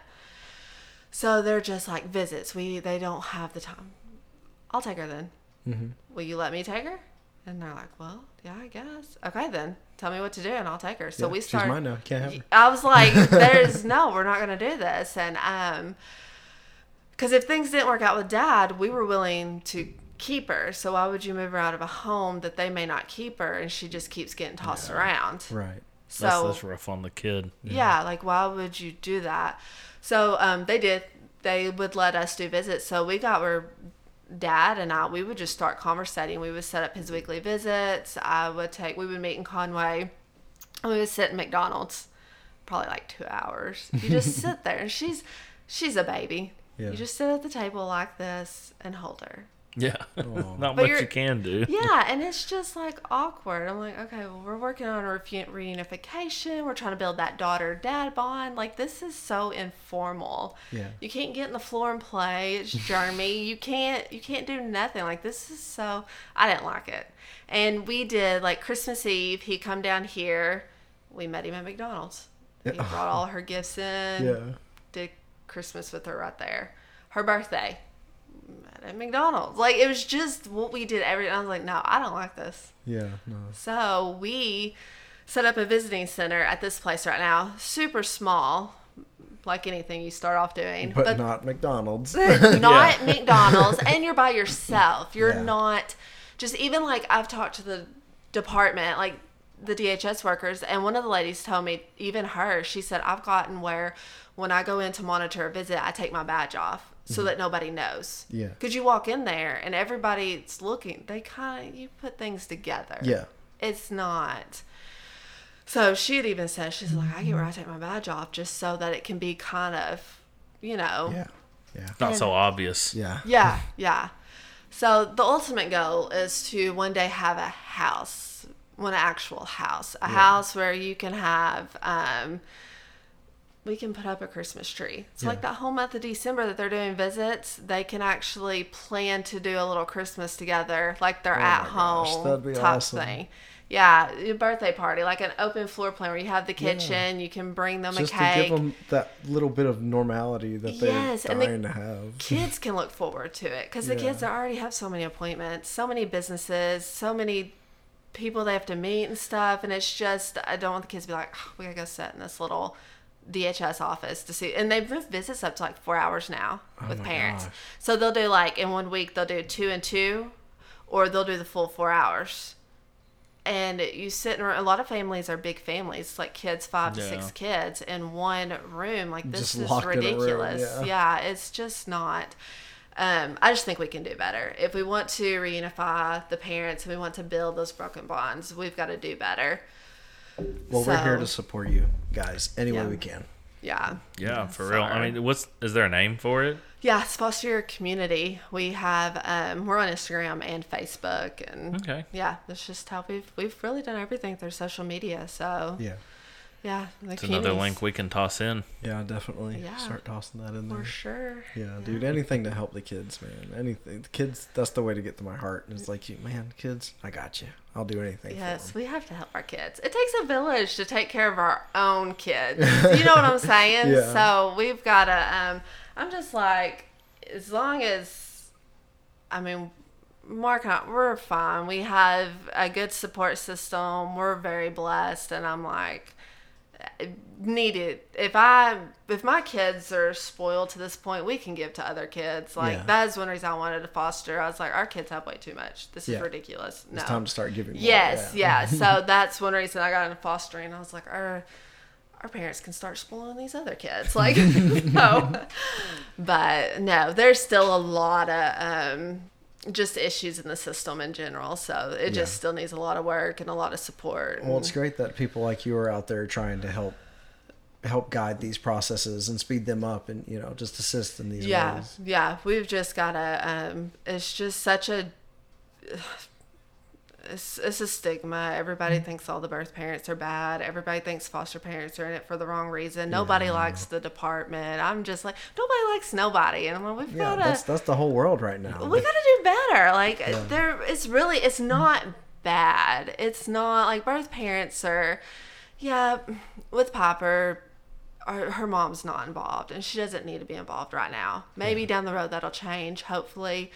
Speaker 3: So they're just like visits. We they don't have the time. I'll take her then.
Speaker 2: Mm-hmm.
Speaker 3: will you let me take her? And they're like well yeah i guess. Okay then. Tell me what to do and i'll take her. So
Speaker 2: Yeah,
Speaker 3: we
Speaker 2: she's
Speaker 3: start
Speaker 2: mine now. Can't have her.
Speaker 3: I was like, "There's no, we're not going to do this." And um, because if things didn't work out with Dad, we were willing to keep her. So why would you move her out of a home that they may not keep her, and she just keeps getting tossed around?
Speaker 2: Right.
Speaker 3: So
Speaker 1: That's, that's rough on the kid.
Speaker 3: yeah, like why would you do that? So um, they did. They would let us do visits. So we got where dad and I we would just start conversating. We would set up his weekly visits. I would take. We would meet in Conway. And we would sit in McDonald's, probably like two hours. You just sit there, and she's she's a baby.
Speaker 2: Yeah.
Speaker 3: You just sit at the table like this and hold her.
Speaker 1: Yeah.
Speaker 2: Aw.
Speaker 1: Not
Speaker 3: But
Speaker 1: much
Speaker 3: you're-
Speaker 1: can do.
Speaker 3: Yeah, and it's just like awkward. I'm like, okay, well, we're working on a reunification. We're trying to build that daughter dad bond. Like, this is so informal.
Speaker 2: Yeah.
Speaker 3: You can't get in the floor and play. It's Jeremy. you can't. You can't do nothing. Like, this is so. I didn't like it. And we did like Christmas Eve. He come down here. We met him at McDonald's. He brought all her gifts in.
Speaker 2: Yeah.
Speaker 3: Did Christmas with her right there. Her birthday. At McDonald's. Like it was just what we did every. I was like, no, I don't like this.
Speaker 2: Yeah. No.
Speaker 3: So we set up a visiting center at this place right now. Super small, like anything you start off doing,
Speaker 2: But, not McDonald's.
Speaker 3: not McDonald's, and you're by yourself. You're
Speaker 2: Yeah.
Speaker 3: not just even like I've talked to the department, like the DHS workers, and one of the ladies told me, even her, she said, I've gotten where when I go in to monitor a visit, I take my badge off so that nobody knows.
Speaker 2: Mm-hmm. Yeah.
Speaker 3: Because you walk in there and everybody's looking, they kind of, you put things together.
Speaker 2: Yeah.
Speaker 3: It's not. So she had even said, she's like, I get where I take my badge off just so that it can be kind of, you know,
Speaker 2: Yeah. Yeah.
Speaker 1: Not so obvious.
Speaker 2: Yeah.
Speaker 3: yeah, yeah. So the ultimate goal is to one day have a house, one actual house, a house where you can have, um, we can put up a Christmas tree. It's like
Speaker 2: Yeah.
Speaker 3: that whole month of December that they're doing visits. They can actually plan to do a little Christmas together, like they're
Speaker 2: Oh
Speaker 3: at
Speaker 2: gosh,
Speaker 3: home
Speaker 2: that'd be
Speaker 3: type
Speaker 2: awesome.
Speaker 3: thing. Yeah, your birthday party, like an open floor plan where you have the kitchen, you can bring them
Speaker 2: Just
Speaker 3: a
Speaker 2: to
Speaker 3: cake.
Speaker 2: give them that little bit of normality that they're
Speaker 3: Yes, and the
Speaker 2: to have.
Speaker 3: kids can look forward to it because the kids already have so many appointments, so many businesses, so many people they have to meet and stuff. And it's just, I don't want the kids to be like, oh, we gotta go sit in this little DHS office to see. And they've moved visits up to like four hours now with
Speaker 2: Oh my
Speaker 3: parents.
Speaker 2: gosh.
Speaker 3: So they'll do like in one week, they'll do two and two, or they'll do the full four hours. And you sit in a lot of families are big families, like kids, five to six kids in one room. Like this
Speaker 2: Just
Speaker 3: is
Speaker 2: a room,
Speaker 3: ridiculous.
Speaker 2: yeah.
Speaker 3: yeah, it's just not. Um, I just think we can do better. If we want to reunify the parents and we want to build those broken bonds, we've got to do better.
Speaker 2: Well, we're here to support you guys any way we can.
Speaker 3: Yeah.
Speaker 1: Yeah, for real. I mean, what's is there a name for it?
Speaker 3: Yeah, it's foster your community. We have um, we're on Instagram and Facebook and
Speaker 1: Okay.
Speaker 3: yeah, that's just how we've we've really done everything through social media. So
Speaker 2: Yeah.
Speaker 3: Yeah, the
Speaker 1: It's another link we can toss in.
Speaker 2: Yeah, definitely.
Speaker 3: Yeah.
Speaker 2: Start tossing that in there.
Speaker 3: for sure.
Speaker 2: Yeah, dude, anything to help the kids, man. Anything. The kids, that's the way to get to my heart. And it's like, you, man, kids, I got you. I'll do anything
Speaker 3: Yes,
Speaker 2: for
Speaker 3: we have to help our kids. It takes a village to take care of our own kids. You know what I'm saying?
Speaker 2: Yeah.
Speaker 3: So we've got to. Um, I'm just like, as long as, I mean, Mark and I, we're fine. We have a good support system. We're very blessed, and I'm like, needed. If I, if my kids are spoiled to this point, we can give to other kids. Like
Speaker 2: Yeah.
Speaker 3: that is one reason I wanted to foster. I was like, our kids have way too much. This is
Speaker 2: Yeah.
Speaker 3: ridiculous. No.
Speaker 2: It's time to start giving. more,
Speaker 3: Yes, yeah. So that's one reason I got into fostering. I was like, our our parents can start spoiling these other kids, like no. But no, there's still a lot of um, just issues in the system in general. So it just
Speaker 2: Yeah.
Speaker 3: still needs a lot of work and a lot of support.
Speaker 2: Well, it's great that people like you are out there trying to help help guide these processes and speed them up and you know just assist in these
Speaker 3: yeah
Speaker 2: ways.
Speaker 3: yeah we've just gotta um it's just such a it's, it's a stigma. Everybody thinks all the birth parents are bad. Everybody thinks foster parents are in it for the wrong reason. Nobody likes the department. I'm just like nobody likes nobody. And i'm like we've
Speaker 2: Yeah,
Speaker 3: gotta
Speaker 2: that's that's the whole world right now.
Speaker 3: we gotta do better. Like there it's really it's not bad. It's not like birth parents are yeah with popper her, her mom's not involved and she doesn't need to be involved right now. Maybe down the road that'll change hopefully.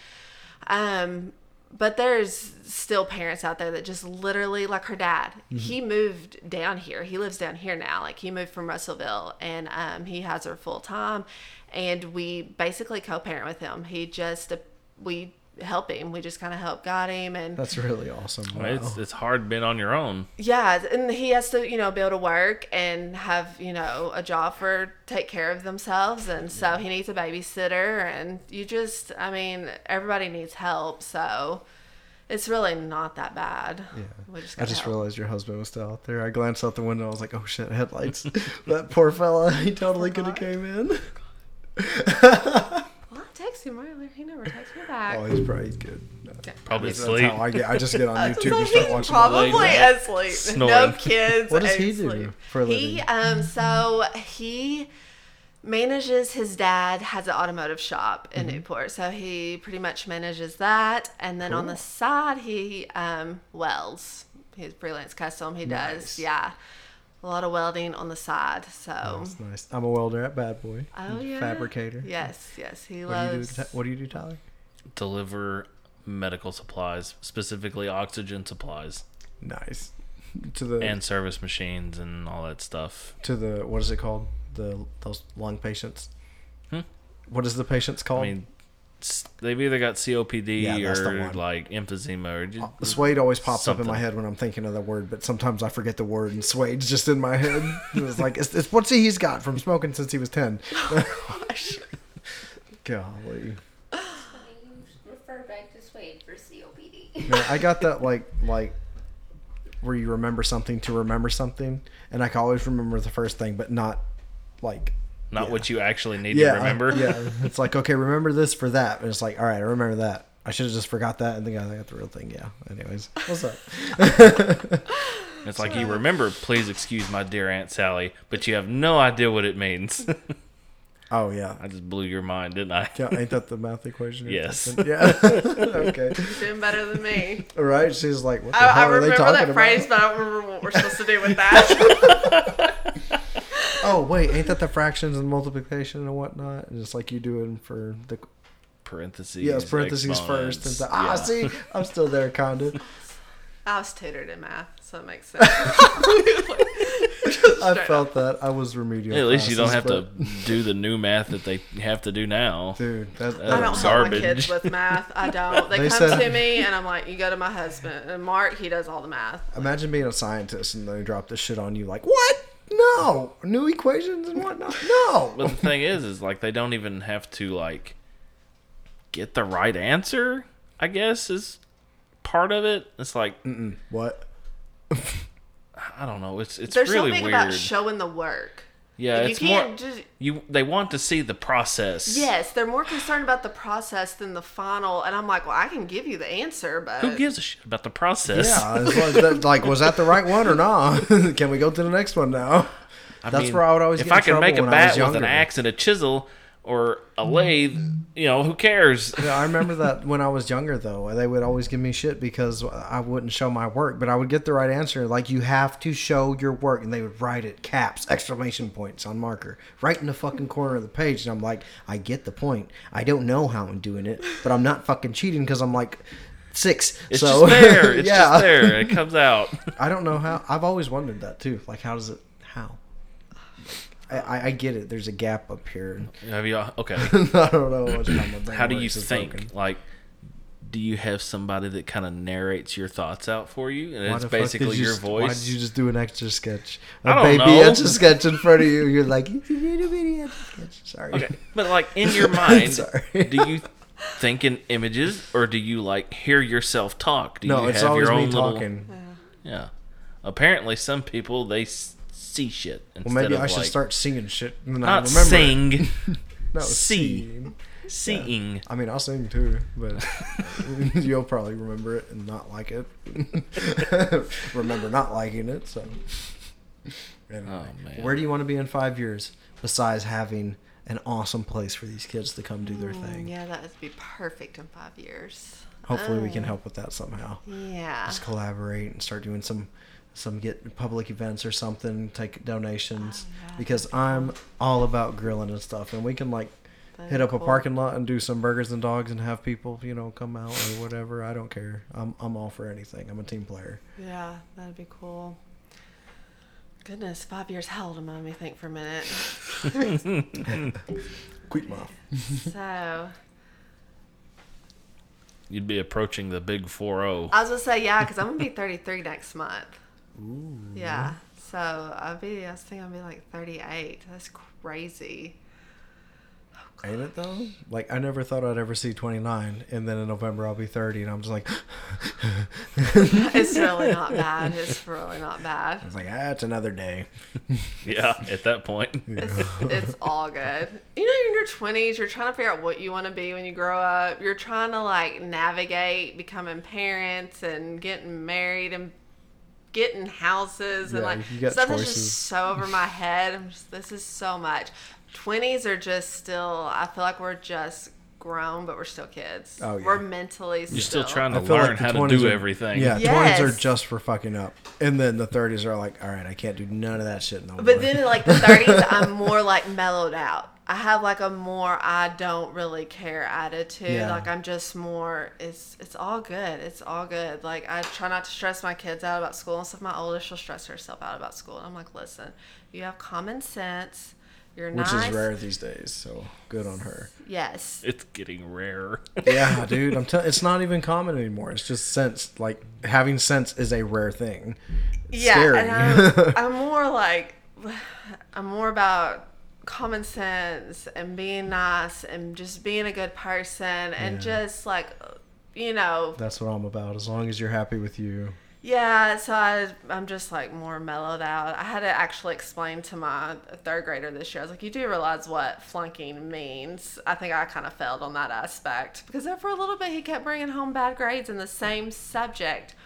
Speaker 3: Um but there's still parents out there that just literally like her dad he moved down here. He lives down here now. Like he moved from russellville and um, he has her full time and we basically co-parent with him. He just we help him we just kind of help guide him and
Speaker 2: That's really awesome. Wow.
Speaker 1: It's it's hard being on your own.
Speaker 3: yeah, and he has to, you know, be able to work and have, you know, a job for take care of themselves, and so he needs a babysitter, and you just, I mean, everybody needs help, so it's really not that bad.
Speaker 2: Yeah.
Speaker 3: just
Speaker 2: I just
Speaker 3: help.
Speaker 2: realized your husband was still out there. I glanced out the window. I was like, "Oh shit, headlights!" that poor fella. He totally oh could have came in.
Speaker 3: Well, I texted him earlier. He never texted me back.
Speaker 2: Oh, he's probably he's good. No.
Speaker 1: Probably
Speaker 2: That's
Speaker 1: asleep.
Speaker 2: how I get. I just get on YouTube and start
Speaker 3: he's
Speaker 2: watching.
Speaker 3: probably
Speaker 1: Late night
Speaker 3: asleep.
Speaker 1: snoring.
Speaker 3: No kids.
Speaker 2: What does he
Speaker 3: asleep.
Speaker 2: do for a
Speaker 3: He
Speaker 2: living?
Speaker 3: um so he manages his dad has an automotive shop in
Speaker 2: Mm-hmm.
Speaker 3: Newport, so he pretty much manages that, and then on the side he um welds. He's freelance custom. He
Speaker 2: Nice.
Speaker 3: does yeah, a lot of welding on the side. So
Speaker 2: That's nice. I'm a welder at Bad Boy.
Speaker 3: oh yeah,
Speaker 2: Fabricator.
Speaker 3: Yes, yes, he
Speaker 2: What do you do?
Speaker 3: loves.
Speaker 2: What do you do, Tyler?
Speaker 1: Deliver medical supplies, specifically oxygen supplies
Speaker 2: Nice. To the
Speaker 1: and service machines and all that stuff.
Speaker 2: to the what is it called? The those lung patients.
Speaker 1: Hmm?
Speaker 2: What is the patients called?
Speaker 1: I mean, s- they've either got COPD
Speaker 2: Yeah,
Speaker 1: or like emphysema or just,
Speaker 2: Uh, Suede always pops up in my head when I'm thinking of the word, but sometimes I forget the word, and Suede's just in my head. It's like it's, it's what's he, he's got from smoking since he was ten. Golly,
Speaker 4: You refer back to Suede for COPD.
Speaker 2: Man, I got that like like where you remember something to remember something, and I can always remember the first thing, but not like
Speaker 1: not
Speaker 2: yeah.
Speaker 1: what you actually need
Speaker 2: yeah,
Speaker 1: to remember.
Speaker 2: yeah. It's like okay, remember this for that, and it's like all right, I remember that. I should have just forgot that, and then I got the real thing. Yeah. Anyways, what's up?
Speaker 1: It's like you remember, please excuse my dear Aunt Sally, but you have no idea what it means.
Speaker 2: Oh yeah.
Speaker 1: I just blew your mind, didn't I?
Speaker 2: Yeah, ain't that the math equation?
Speaker 1: Yes.
Speaker 2: something? Yeah. okay.
Speaker 3: Doing better than me.
Speaker 2: Right? She's like, what the
Speaker 3: I, I
Speaker 2: are they
Speaker 3: remember that phrase, but I don't remember what we're supposed to do with that.
Speaker 2: Oh wait, ain't that the fractions and multiplication and whatnot? And Just like you doing for the
Speaker 1: Parentheses.
Speaker 2: yes parentheses first. And
Speaker 1: exponents.
Speaker 2: the, ah,
Speaker 1: Yeah.
Speaker 2: see, I'm still there, kinda.
Speaker 3: I was tutored in math, so it makes sense.
Speaker 2: I felt that. I was remedial.
Speaker 1: At least you don't have
Speaker 2: classes,
Speaker 1: to do the new math that they have to do now.
Speaker 2: Dude, that,
Speaker 3: I don't
Speaker 2: that
Speaker 3: help my kids with math. I don't. They,
Speaker 2: They
Speaker 3: come
Speaker 2: said-
Speaker 3: to me, and I'm like, "You go to my husband." And Mark, he does all the math.
Speaker 2: imagine being a scientist and they drop this shit on you. Like what? No, new equations and whatnot. No.
Speaker 1: But the thing is, is like they don't even have to like get the right answer. I guess is part of it. It's like
Speaker 2: Mm-mm. What?
Speaker 1: I don't know. It's it's
Speaker 3: There's
Speaker 1: really
Speaker 3: something
Speaker 1: weird.
Speaker 3: about showing the work.
Speaker 1: Yeah,
Speaker 3: you
Speaker 1: it's
Speaker 3: can't
Speaker 1: more
Speaker 3: just.
Speaker 1: you. They want to see the process.
Speaker 3: Yes, they're more concerned about the process than the final. And I'm like, well, I can give you the answer, but
Speaker 1: Who gives a shit about the process?
Speaker 2: Yeah, it's like, that, like was that the right one or not? Can we go to the next one now?
Speaker 1: I
Speaker 2: That's
Speaker 1: mean,
Speaker 2: where I would always
Speaker 1: If
Speaker 2: get in
Speaker 1: I can make a
Speaker 2: trouble when I was
Speaker 1: bat with an axe and a chisel or a lathe, you know, who cares?
Speaker 2: Yeah, I remember that when I was younger, though. They would always give me shit because I wouldn't show my work, but I would get the right answer. Like, you have to show your work. And they would write it, caps, exclamation points on marker, right in the fucking corner of the page. And I'm like, I get the point. I don't know how I'm doing it, but I'm not fucking cheating because I'm like six.
Speaker 1: It's
Speaker 2: so,
Speaker 1: just there. It's
Speaker 2: yeah.
Speaker 1: just there. It comes out.
Speaker 2: I don't know how. I've always wondered that, too. Like, how does it, how? I, I, I get it. There's a gap up here.
Speaker 1: Have you? Uh, okay.
Speaker 2: I don't know what's how my
Speaker 1: How do you think?
Speaker 2: broken.
Speaker 1: Like, do you have somebody that kind of narrates your thoughts out for you, and
Speaker 2: Why
Speaker 1: it's
Speaker 2: the fuck did
Speaker 1: basically
Speaker 2: you
Speaker 1: your
Speaker 2: just-
Speaker 1: voice?
Speaker 2: Why did you just do an Etch A Sketch? A
Speaker 1: I don't
Speaker 2: baby
Speaker 1: know.
Speaker 2: Etch A Sketch in front of you. You're like, "You did a video extra sketch. Sorry.
Speaker 1: Okay, but like in your mind, do you think in images, or do you like hear yourself talk? Do
Speaker 2: No,
Speaker 1: you
Speaker 2: it's always me
Speaker 1: little-
Speaker 2: talking.
Speaker 1: Yeah. Apparently, some people they s- see shit. Instead
Speaker 2: Well, maybe
Speaker 1: of
Speaker 2: I should
Speaker 1: like,
Speaker 2: start singing shit. And I
Speaker 1: not
Speaker 2: remember
Speaker 1: sing,
Speaker 2: No,
Speaker 1: see.
Speaker 2: sing.
Speaker 1: seeing.
Speaker 2: I mean, I'll sing too, but you'll probably remember it and not like it. remember not liking it. So, Anyway,
Speaker 1: Oh, man.
Speaker 2: where do you want to be in five years? Besides having an awesome place for these kids to come do their thing.
Speaker 3: Mm, Yeah, that would be perfect in five years.
Speaker 2: Hopefully, we can help with that somehow.
Speaker 3: Yeah.
Speaker 2: Just collaborate and start doing some, some get public events or something. Take donations
Speaker 3: Oh, yeah,
Speaker 2: because I'm all about grilling and stuff, and we can like
Speaker 3: That'd
Speaker 2: hit
Speaker 3: be
Speaker 2: up a parking lot and do some burgers and dogs and have people, you know, come out or whatever. I don't care. I'm I'm all for anything. I'm a team player.
Speaker 3: Yeah, that'd be cool. Goodness, five years. How old am I? Let me think for a minute.
Speaker 2: Quick mouth.
Speaker 3: so
Speaker 1: You'd be approaching the big four zero.
Speaker 3: I was gonna say yeah, because I'm gonna be 33 next month. Yeah. So I'll be. I was thinking I'll be like 38. That's crazy.
Speaker 2: Ain't it though? Like I never thought I'd ever see 29, and then in November I'll be 30, and I'm just like,
Speaker 3: It's really not bad. It's really not bad.
Speaker 2: I was like, ah, it's another day.
Speaker 1: Yeah, at that point.
Speaker 3: It's, it's all good. You know, you're in your 20s, you're trying to figure out what you want to be when you grow up. You're trying to like navigate becoming parents and getting married and getting houses and
Speaker 2: Yeah,
Speaker 3: like
Speaker 2: you got
Speaker 3: stuff that's
Speaker 2: choices.
Speaker 3: just so over my head. I'm just, this is so much. 20s are just still, I feel like we're just grown, but we're still kids.
Speaker 2: Oh, yeah.
Speaker 3: We're mentally
Speaker 1: You're still trying to
Speaker 2: feel
Speaker 1: learn
Speaker 2: like the
Speaker 1: how to
Speaker 2: 20s
Speaker 1: do
Speaker 2: are-
Speaker 1: everything.
Speaker 2: Yeah,
Speaker 3: Yes.
Speaker 2: 20s are just for fucking up, and then the 30s are like, all right, I can't do none of that shit no more.
Speaker 3: But then like the 30s, I'm more like mellowed out. I have like a more I don't really care attitude.
Speaker 2: Yeah.
Speaker 3: Like I'm just more it's it's all good. It's all good. Like I try not to stress my kids out about school and stuff. My oldest she'll stress herself out about school. And I'm like, listen, you have common sense. You're not
Speaker 2: which
Speaker 3: nice.
Speaker 2: is rare these days. So good on her.
Speaker 3: Yes.
Speaker 1: It's getting rare.
Speaker 2: Yeah, dude, I'm telling. It's not even common anymore. It's just sense. Like having sense is a rare thing. It's
Speaker 3: yeah,
Speaker 2: scary.
Speaker 3: and I'm, I'm more like I'm more about common sense and being nice and just being a good person and
Speaker 2: Yeah.
Speaker 3: just like you know
Speaker 2: That's what I'm about. As long as you're happy with you.
Speaker 3: yeah so I, i'm just like more mellowed out i had to actually explain to my third grader this year i was like you do realize what flunking means i think i kind of failed on that aspect because there for a little bit he kept bringing home bad grades in the same subject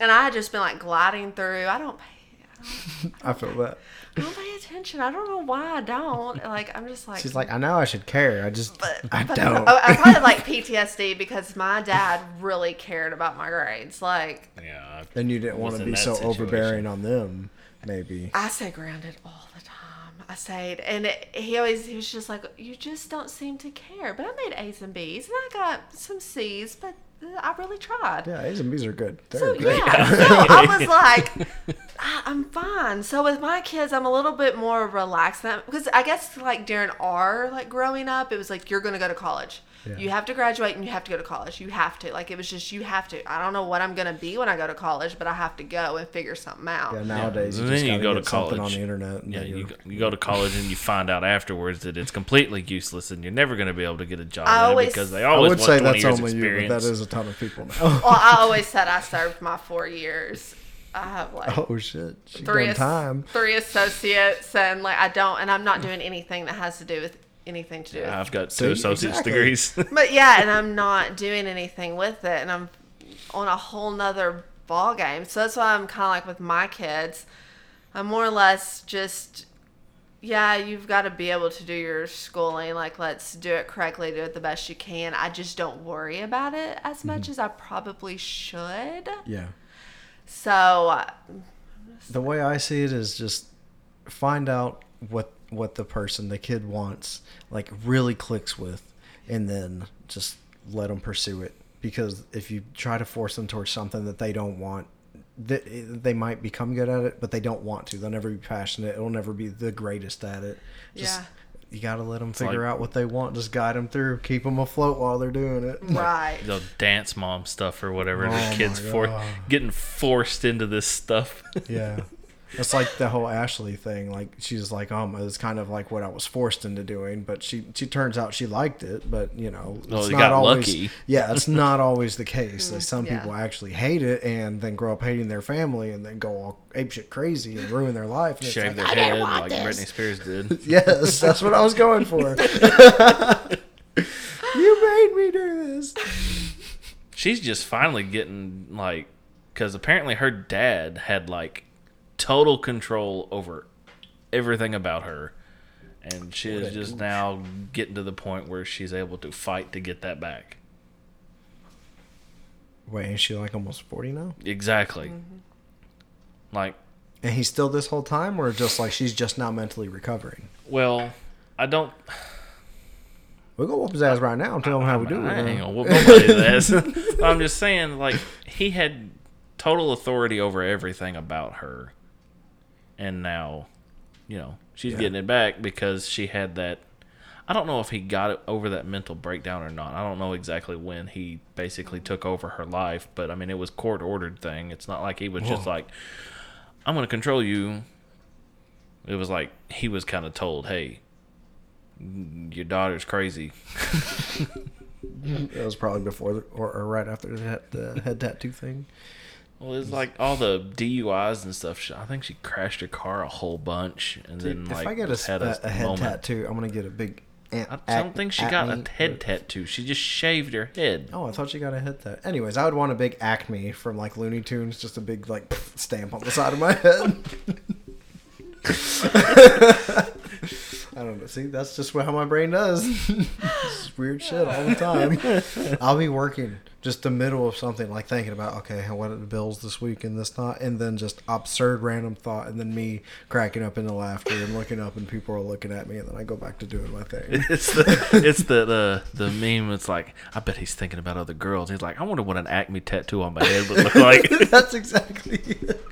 Speaker 3: and i had just been like gliding through i don't pay
Speaker 2: I feel that.
Speaker 3: I don't pay attention. I don't know why I don't. Like I'm just like
Speaker 2: She's like, I know I should care. I just,
Speaker 3: but,
Speaker 2: I
Speaker 3: but
Speaker 2: don't.
Speaker 3: I, I probably like PTSD because my dad really cared about my grades. Like
Speaker 1: yeah.
Speaker 2: and you didn't want to be so
Speaker 1: situation.
Speaker 2: overbearing on them, maybe.
Speaker 3: I stay grounded all the time. I stayed, and it, he always he was just like, you just don't seem to care. But I made A's and B's, and I got some C's, but I really tried.
Speaker 2: Yeah, A's and B's are good. They're
Speaker 3: So
Speaker 2: great.
Speaker 3: yeah, so I was like, I, I'm fine. So with my kids, I'm a little bit more relaxed because I guess like during our like growing up, it was like you're gonna go to college.
Speaker 2: Yeah.
Speaker 3: You have to graduate and you have to go to college. You have to. Like it was just you have to. I don't know what I'm gonna be when I go to college, but I have to go and figure something out.
Speaker 2: Yeah, nowadays
Speaker 1: And
Speaker 2: you
Speaker 1: then
Speaker 2: just
Speaker 1: you
Speaker 2: gotta
Speaker 1: go to
Speaker 2: get something on
Speaker 1: college.
Speaker 2: the internet. and
Speaker 1: Yeah, you
Speaker 2: you're-
Speaker 1: go, you go to college and you find out afterwards that it's completely useless and you're never going to be able to get a job
Speaker 3: I always-
Speaker 1: because they
Speaker 2: I
Speaker 1: always
Speaker 2: would
Speaker 1: want
Speaker 2: say that's
Speaker 1: years
Speaker 2: only you, but that is a ton of people now.
Speaker 3: Well, I always said I served my four years. I have like
Speaker 2: oh shit, she
Speaker 3: three
Speaker 2: done
Speaker 3: as-
Speaker 2: time.
Speaker 3: three associates, and like I don't, and I'm not doing anything that has to do with anything to do with
Speaker 1: I've got
Speaker 2: See,
Speaker 1: two associate's
Speaker 2: exactly.
Speaker 1: degrees.
Speaker 3: But yeah, and I'm not doing anything with it, and I'm on a whole nother ball game. So that's why I'm kind of like with my kids. I'm more or less just, yeah, you've got to be able to do your schooling. Like, let's do it correctly, do it the best you can. I just don't worry about it as much as I probably should.
Speaker 2: Yeah.
Speaker 3: So, uh,
Speaker 2: The way I see it is just find out what what the person, the kid wants, like really clicks with, and then just let them pursue it. Because if you try to force them towards something that they don't want, they, they might become good at it, but they don't want to. They'll never be passionate. It'll never be the greatest at it. Just,
Speaker 3: Yeah.
Speaker 2: You got to let them figure
Speaker 1: like-
Speaker 2: out what they want. Just guide them through. Keep them afloat while they're doing it.
Speaker 3: right.
Speaker 1: the dance mom stuff or whatever.
Speaker 2: Oh
Speaker 1: the kids for getting forced into this stuff.
Speaker 2: Yeah. It's like the whole Ashley thing. Like she's like, um, it's kind of like what I was forced into doing, but she she turns out she liked it. But you know,
Speaker 1: Well,
Speaker 2: it's
Speaker 1: you
Speaker 2: not
Speaker 1: got
Speaker 2: always.
Speaker 1: lucky.
Speaker 2: Yeah, it's not always the case. Like some
Speaker 3: yeah.
Speaker 2: people actually hate it and then grow up hating their family and then go all apeshit crazy and ruin their life. And
Speaker 1: Shave
Speaker 2: like,
Speaker 1: their head like Britney Spears did.
Speaker 2: yes, that's what I was going for. you made me do this.
Speaker 1: She's just finally getting like, because apparently her dad had like total control over everything about her, and she
Speaker 2: What
Speaker 1: is
Speaker 2: a
Speaker 1: just
Speaker 2: douche.
Speaker 1: now getting to the point where she's able to fight to get that back.
Speaker 2: Wait, is she like almost forty now?
Speaker 1: Exactly. Mm-hmm. Like,
Speaker 2: And he's still this whole time, or just like she's just now mentally recovering?
Speaker 1: well, I don't.
Speaker 2: We'll go whoop his ass right now and tell him how we do
Speaker 1: I ain't
Speaker 2: it.
Speaker 1: gonna whoop nobody's ass. I'm just saying, like, he had total authority over everything about her, and now, you know, she's
Speaker 2: Yeah.
Speaker 1: getting it back because she had that. I don't know if he got it over that mental breakdown or not. I don't know exactly when he basically took over her life, but I mean, it was court ordered thing. It's not like he was just like, "I'm gonna control you." It was like he was kind of told, "Hey, your daughter's crazy."
Speaker 2: It was probably before the, or, or right after the, head- the head tattoo thing.
Speaker 1: Well, it's like all the DUIs and stuff. She- I think she crashed her car a whole bunch, and then like
Speaker 2: if I get a,
Speaker 1: had
Speaker 2: a, a head
Speaker 1: moment.
Speaker 2: tattoo, I'm gonna get a big. Ant,
Speaker 1: I don't think she got a head tattoo. She just shaved her head.
Speaker 2: Oh, I thought she got a head tattoo. Anyways, I would want a big Acme from like Looney Tunes, just a big like stamp on the side of my head. I don't know. See, that's just what, how my brain does. Weird shit all the time. I'll be working just the middle of something, like thinking about, okay, what are the bills this week and this not, and then just absurd random thought, and then me cracking up into laughter and looking up, and people are looking at me, and then I go back to doing my thing.
Speaker 1: It's the it's the, the the meme. It's like I bet he's thinking about other girls. He's like, I wonder what an Acme tattoo on my head would look like.
Speaker 2: That's exactly it.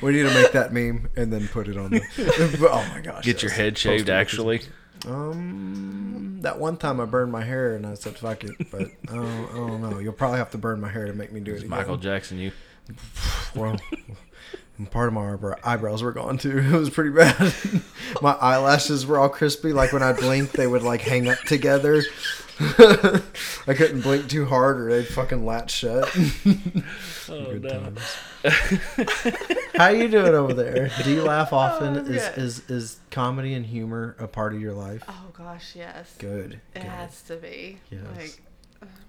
Speaker 2: We need to make that meme and then put it on. The, oh my gosh!
Speaker 1: Get your head shaved. Actually,
Speaker 2: Um, that one time I burned my hair and I said fuck it, but I don't, I don't know. You'll probably have to burn my hair to make me do it again.
Speaker 1: Michael Jackson. You
Speaker 2: Well, part of my eyebrow- eyebrows were gone too. It was pretty bad. my eyelashes were all crispy. Like when I blinked, they would like hang up together. I couldn't blink too hard or they'd fucking latch shut. Good times. How you doing over there? Do you laugh often?
Speaker 3: Oh,
Speaker 2: is, is is comedy and humor a part of your life?
Speaker 3: Oh gosh, yes.
Speaker 2: Good.
Speaker 3: It
Speaker 2: good.
Speaker 3: has to be.
Speaker 2: Yes.
Speaker 3: Like,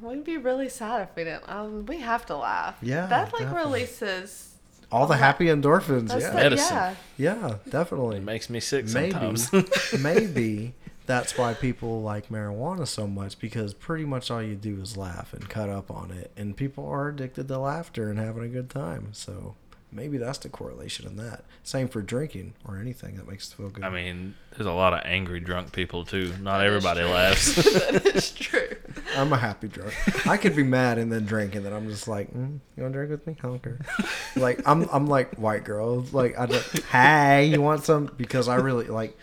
Speaker 3: we'd be really sad if we didn't. Um, we have to laugh.
Speaker 2: Yeah,
Speaker 3: That like
Speaker 2: definitely.
Speaker 3: releases.
Speaker 2: All the happy endorphins.
Speaker 3: That's
Speaker 2: Yeah.
Speaker 3: the,
Speaker 1: Medicine.
Speaker 3: yeah.
Speaker 2: yeah, definitely.
Speaker 1: it makes me sick
Speaker 2: maybe
Speaker 1: sometimes.
Speaker 2: maybe that's why people like marijuana so much because pretty much all you do is laugh and cut up on it and people are addicted to laughter and having a good time so maybe that's the correlation in that same for drinking or anything that makes us feel good
Speaker 1: I mean, there's a lot of angry drunk people too. Not
Speaker 3: That is
Speaker 1: everybody
Speaker 3: true.
Speaker 1: laughs.
Speaker 3: that is true.
Speaker 2: i'm a happy drunk i could be mad and then drink and then i'm just like mm, you want to drink with me i like i'm i'm like white girl like i just hey you want some because i really like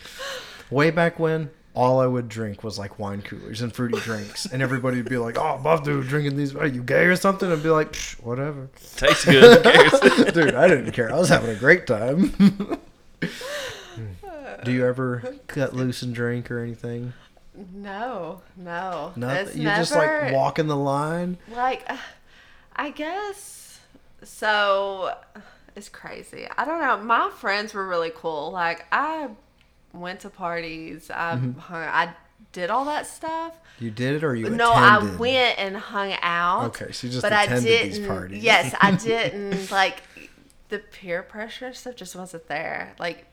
Speaker 2: way back when all I would drink was like wine coolers and fruity drinks, and everybody would be like, "Oh, buff dude, drinking these? Are you gay or something?" I'd be like, Psh, "Whatever,
Speaker 1: Tastes good. Who cares?
Speaker 2: dude. I didn't care. I was having a great time." Do you ever cut loose and drink or anything?
Speaker 3: No, no.
Speaker 2: Nothing. You
Speaker 3: never,
Speaker 2: just like walking the line.
Speaker 3: Like, uh, I guess so. It's crazy. I don't know. My friends were really cool. Like, I went to parties. I
Speaker 2: Mm-hmm.
Speaker 3: hung. I did all that stuff.
Speaker 2: You did it or you
Speaker 3: no,
Speaker 2: attended?
Speaker 3: I went and hung out.
Speaker 2: Okay, so you just
Speaker 3: but I
Speaker 2: attended
Speaker 3: didn't.
Speaker 2: these parties.
Speaker 3: Yes, I didn't like the peer pressure stuff. Just wasn't there. Like,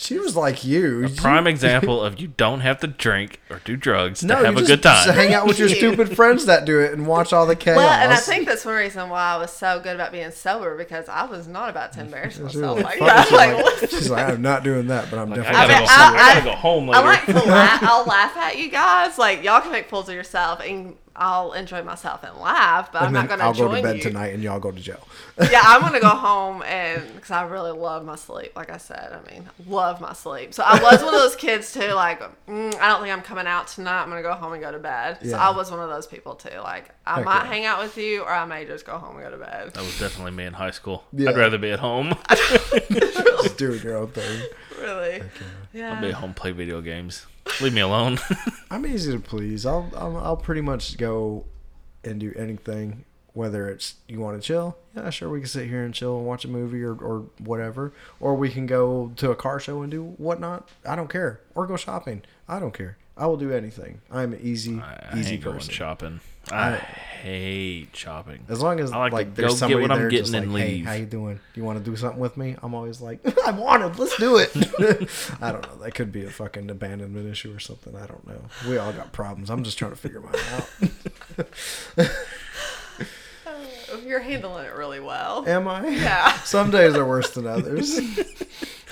Speaker 2: She was like you.
Speaker 1: A prime example of you don't have to drink or do drugs
Speaker 2: No,
Speaker 1: to have
Speaker 2: you
Speaker 1: a
Speaker 2: just,
Speaker 1: good time.
Speaker 2: just hang out with your stupid friends that do it and watch all the chaos.
Speaker 3: well, and I think that's one reason why I was so good about being sober because I was not about to embarrass
Speaker 2: She
Speaker 3: myself
Speaker 2: like,
Speaker 3: like that.
Speaker 2: She's
Speaker 3: Like,
Speaker 2: like, she's like, I'm not doing that, but I'm
Speaker 1: I
Speaker 2: definitely.
Speaker 1: gotta,
Speaker 3: mean,
Speaker 1: go,
Speaker 3: I-
Speaker 1: I gotta go home later.
Speaker 3: I like to laugh. I'll laugh at you guys. Like y'all can make fools of yourself, and I'll enjoy myself and laugh. But I'm
Speaker 2: and
Speaker 3: not gonna
Speaker 2: I'll go to bed
Speaker 3: you.
Speaker 2: tonight and y'all go to jail.
Speaker 3: yeah, I'm gonna go home and because I really love my sleep. Like I said, I mean, love my sleep. So I was one of those kids too. Like, mm, I don't think I'm coming out tonight. I'm gonna go home and go to bed. So I was one of those people too. Like, I
Speaker 2: Heck
Speaker 3: might
Speaker 2: yeah.
Speaker 3: hang out with you, or I may just go home and go to bed.
Speaker 1: That was definitely me in high school.
Speaker 2: Yeah.
Speaker 1: I'd rather be at home.
Speaker 2: Just doing your own thing.
Speaker 3: really. Yeah.
Speaker 1: I'll be at home play video games. Leave me alone.
Speaker 2: I'm easy to please. I'll, I'll I'll pretty much go and do anything. Whether it's you want to chill, yeah, sure, we can sit here and chill and watch a movie or, or whatever, or we can go to a car show and do whatnot. I don't care, or go shopping. I don't care. I will do anything. I'm an easy,
Speaker 1: I, I
Speaker 2: easy
Speaker 1: hate going
Speaker 2: person.
Speaker 1: shopping. I,
Speaker 2: I-
Speaker 1: hate shopping.
Speaker 2: As long as
Speaker 1: I like
Speaker 2: like,
Speaker 1: to
Speaker 2: there's
Speaker 1: go get
Speaker 2: somebody
Speaker 1: what I'm
Speaker 2: there
Speaker 1: getting
Speaker 2: just
Speaker 1: and
Speaker 2: like, hey, how you doing? Do you want to do something with me? I'm always like, I wanted. Let's do it. I don't know. That could be a fucking abandonment issue or something. I don't know. We all got problems. I'm just trying to figure mine out.
Speaker 3: You're handling it really well.
Speaker 2: Am I?
Speaker 3: Yeah.
Speaker 2: Some days are worse than others.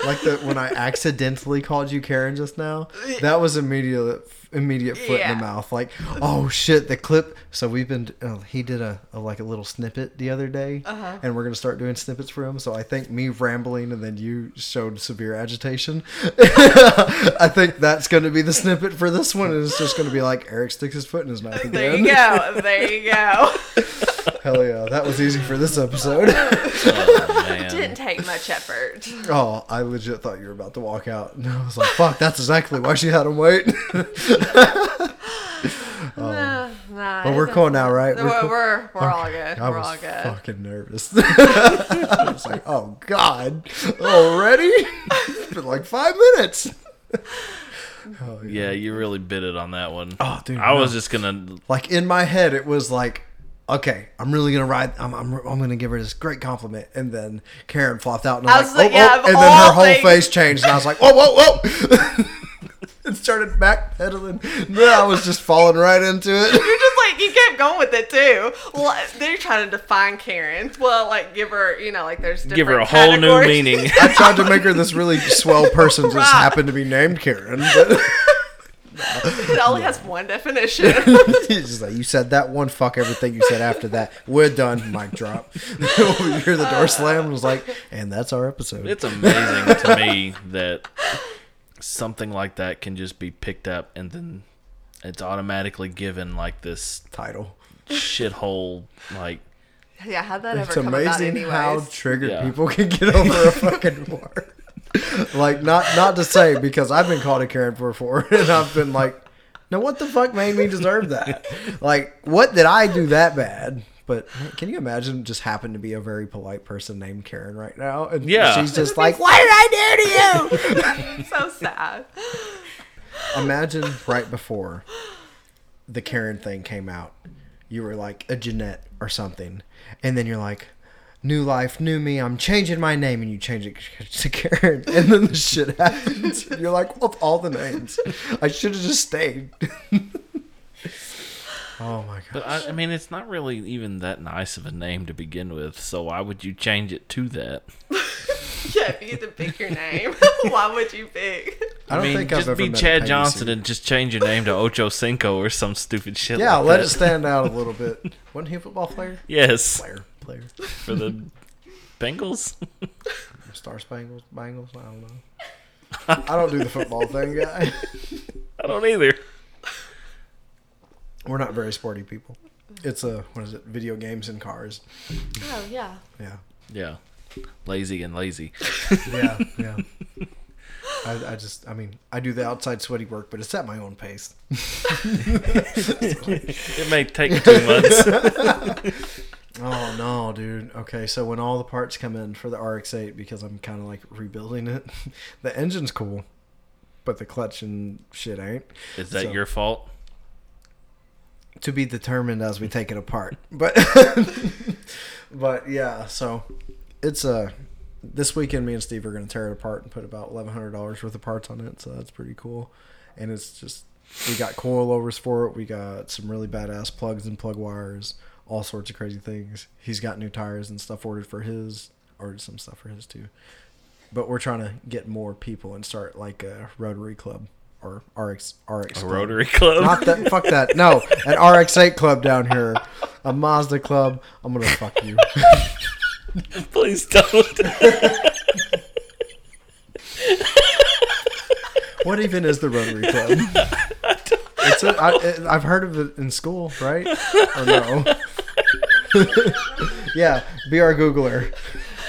Speaker 2: like the when I accidentally called you Karen just now, that was immediate immediate foot in the mouth. Like, oh shit, the clip. So we've been. Uh, he did a, a like a little snippet the other day,
Speaker 3: Uh-huh.
Speaker 2: and we're gonna start doing snippets for him. So I think me rambling and then you showed severe agitation. I think that's gonna be the snippet for this one. And it's just gonna be like Eric sticks his foot in his mouth again.
Speaker 3: There you go. There you go.
Speaker 2: Hell yeah, that was easy for this episode.
Speaker 1: Oh, man.
Speaker 3: Didn't take much effort.
Speaker 2: Oh, I legit thought you were about to walk out. And I was like, fuck, that's exactly why she had him wait.
Speaker 3: Um, nah, nah,
Speaker 2: Oh. But we're cool now, right?
Speaker 3: We're
Speaker 2: We're
Speaker 3: we're,
Speaker 2: cool.
Speaker 3: we're, all good.
Speaker 2: I
Speaker 3: we're
Speaker 2: was
Speaker 3: all good.
Speaker 2: fucking nervous. I was like, oh, God. Already? It's been like five minutes. Oh,
Speaker 1: Yeah, yeah. you really bit it on that one.
Speaker 2: Oh, dude,
Speaker 1: I was just gonna.
Speaker 2: Like, in my head, it was like, okay, I'm really going to ride. I'm, I'm, I'm going to give her this great compliment. And then Karen flopped out. And
Speaker 3: I
Speaker 2: I'm
Speaker 3: was
Speaker 2: like,
Speaker 3: like,
Speaker 2: oh,
Speaker 3: yeah,
Speaker 2: oh. And then her
Speaker 3: all
Speaker 2: whole
Speaker 3: things-
Speaker 2: face changed. And I was like, whoa, whoa, whoa. and started backpedaling. Then I was just falling right into it.
Speaker 3: You're just like you kept going with it too. Well, they're trying to define Karen. Well, like give her, you know, like there's different
Speaker 1: Give her a whole new meaning.
Speaker 2: I tried to make her this really swell person, just
Speaker 3: Right.
Speaker 2: happened to be named Karen. But
Speaker 3: it only has one definition.
Speaker 2: He's just like, you said that one, fuck everything you said after that. We're done. Mic drop. you hear the door slam and was like, and that's our episode.
Speaker 1: It's amazing to me that something like that can just be picked up and then it's automatically given like this
Speaker 2: title.
Speaker 1: shithole like
Speaker 3: yeah, how'd that
Speaker 2: It's
Speaker 3: ever come about
Speaker 2: amazing how triggered
Speaker 1: Yeah.
Speaker 2: people can get over a fucking word. like not not to say because I've been called a Karen before and I've been like, now what the fuck made me deserve that? Like what did I do that bad? But can you imagine just happen to be a very polite person named Karen right now? And
Speaker 1: Yeah.
Speaker 2: she's just like, what did I do to you?
Speaker 3: so sad.
Speaker 2: Imagine right before the Karen thing came out, you were like a Jeanette or something, and then you're like, "New life, new me. I'm changing my name," and you change it to Karen, and then the shit happens. You're like, "Of all the names, I should have just stayed." oh my god!
Speaker 1: but I, I mean it's not really even that nice of a name to begin with so why would you change it to that
Speaker 3: Yeah, if you get to pick your name, why would you pick?
Speaker 2: I don't
Speaker 1: mean
Speaker 2: think
Speaker 1: just
Speaker 2: I've ever
Speaker 1: be
Speaker 2: met
Speaker 1: Chad Johnson and just change your name to Ocho Cinco or some stupid shit
Speaker 2: Yeah,
Speaker 1: like
Speaker 2: let
Speaker 1: that.
Speaker 2: it stand out a little bit. Wasn't he a football player?
Speaker 1: yes
Speaker 2: Player, player.
Speaker 1: for the Bengals
Speaker 2: Star Spangles, Bangles. I don't know. I don't do the football thing, guy.
Speaker 1: I don't either
Speaker 2: We're not very sporty people. It's a what is it? Video games and cars.
Speaker 3: Oh yeah.
Speaker 2: Yeah,
Speaker 1: yeah lazy and lazy
Speaker 2: yeah, yeah. I, I just, I mean, I do the outside sweaty work, but it's at my own pace.
Speaker 1: it may take two months
Speaker 2: Oh no, dude. Okay, so when all the parts come in for the RX-8, because I'm kind of like rebuilding it, the engine's cool, but the clutch and shit ain't.
Speaker 1: is that
Speaker 2: So-
Speaker 1: your fault
Speaker 2: to be determined as we take it apart. But but yeah, so it's uh this weekend me and Steve are gonna tear it apart and put about eleven hundred dollars worth of parts on it, so that's pretty cool. And it's just we got coilovers for it, we got some really badass plugs and plug wires, all sorts of crazy things. He's got new tires and stuff ordered for his, ordered some stuff for his too. But we're trying to get more people and start like a Rotary Club or RX RX
Speaker 1: a
Speaker 2: Club.
Speaker 1: Rotary Club
Speaker 2: Not that. Fuck that. No, an RX-8 club down here, a Mazda club. I'm gonna fuck you.
Speaker 1: please don't
Speaker 2: What even is the Rotary Club? It's a, I, I've heard of it in school, right? Or no? Yeah, be our Googler.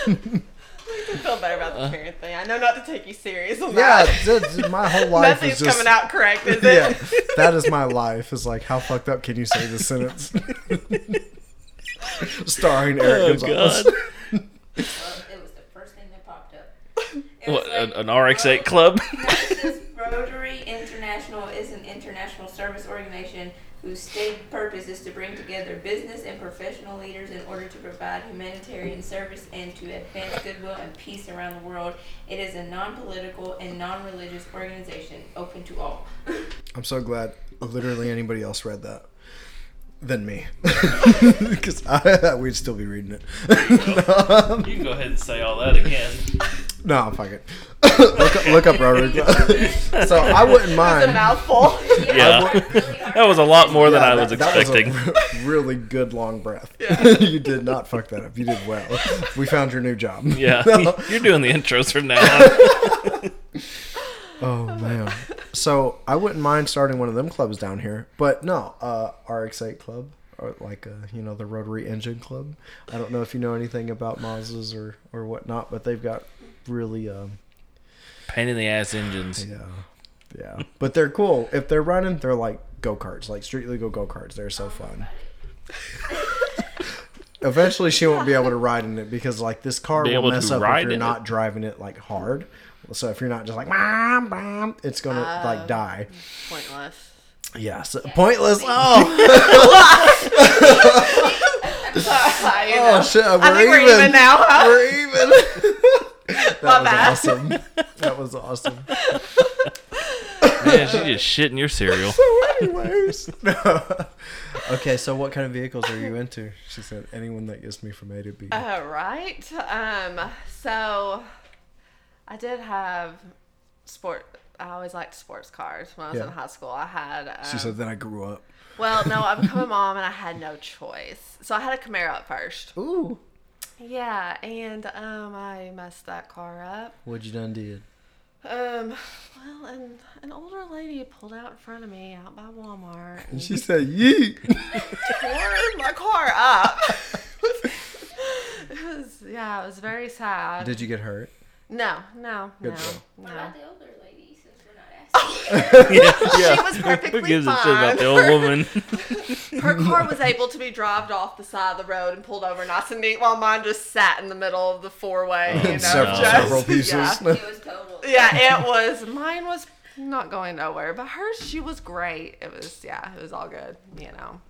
Speaker 3: I feel better about the uh. parent thing. I know not to take you serious on
Speaker 2: Yeah,
Speaker 3: that.
Speaker 2: d- d- my whole life
Speaker 3: Nothing's
Speaker 2: is just
Speaker 3: coming out correct, is it?
Speaker 2: yeah. That is my life. Is like how fucked up can you say this sentence? Starring oh, Eric
Speaker 1: Oh,
Speaker 2: Gonzalez.
Speaker 1: God.
Speaker 4: Well, um, it was the first thing that popped up.
Speaker 1: What,
Speaker 4: was
Speaker 1: an, an RX-8 club?
Speaker 4: No, Rotary International is an international service organization whose stated purpose is to bring together business and professional leaders in order to provide humanitarian service and to advance goodwill and peace around the world. It is a non-political and non-religious organization open to all.
Speaker 2: I'm so glad literally anybody else read that than me, because I thought we'd still be reading it.
Speaker 1: You can go ahead and say all that again.
Speaker 2: No, fuck it. look, up, look up Rotary Club. so I wouldn't
Speaker 3: It's a mouthful.
Speaker 1: Yeah. That was a lot more than
Speaker 2: Yeah,
Speaker 1: I was
Speaker 2: that- that was a
Speaker 1: expecting.
Speaker 2: really good long breath. you did not fuck that up. You did well. We found your new job.
Speaker 1: Yeah,
Speaker 2: No.
Speaker 1: you're doing the intros from now on.
Speaker 2: Oh man. So I wouldn't mind starting one of them clubs down here, but no, uh, RX8 Club or like uh, you know the Rotary Engine Club. I don't know if you know anything about Mazdas or or whatnot, but they've got really um
Speaker 1: Pain in the ass engines.
Speaker 2: yeah yeah, but they're cool. If they're running, they're like go karts, like street legal go karts. They're so fun. Eventually, she won't be able to ride in it because like this car
Speaker 1: Be
Speaker 2: will mess up if you're not
Speaker 1: it?
Speaker 2: driving it like hard. So if you're not just like bam, bam, it's gonna like die.
Speaker 3: Pointless.
Speaker 2: Yeah, so pointless. Oh,
Speaker 3: I, you
Speaker 2: oh shit, we're,
Speaker 3: I think
Speaker 2: even.
Speaker 3: we're even now, huh?
Speaker 2: We're even. That
Speaker 3: My
Speaker 2: was
Speaker 3: bad.
Speaker 2: awesome. That was awesome.
Speaker 1: Man, she just shit in your cereal.
Speaker 2: So, Anyways, okay. So, what kind of vehicles are you into? She said, anyone that gets me from A to B.
Speaker 3: Uh, right. Um. So, I did have sport. I always liked sports cars when I was
Speaker 2: Yeah.
Speaker 3: in high school. I had. Um,
Speaker 2: she said, then I grew up.
Speaker 3: Well, no, I became a mom and I had no choice. So I had a Camaro at first.
Speaker 2: Ooh,
Speaker 3: Yeah, and um, I messed that car up.
Speaker 2: what you done did?
Speaker 3: Um, well, and an older lady pulled out in front of me out by Walmart and
Speaker 2: She said, yeet.
Speaker 3: tore my car up. it was yeah, it was very sad.
Speaker 2: Did you get hurt?
Speaker 3: No, no,
Speaker 2: Good
Speaker 3: no,
Speaker 2: deal.
Speaker 4: What about the older lady? Since we're not asking.
Speaker 1: yeah, yeah.
Speaker 3: She was perfectly
Speaker 1: Who gives a shit about
Speaker 3: fine.
Speaker 1: the old woman?
Speaker 3: Her car was able to be driven off the side of the road and pulled over nice and neat, while mine just sat in the middle of the four way. You know,
Speaker 2: several,
Speaker 3: just-
Speaker 2: several pieces.
Speaker 3: Yeah.
Speaker 4: It was total.
Speaker 3: yeah, it was. Mine was not going nowhere, but hers, she was great. It was, yeah, it was all good. You know,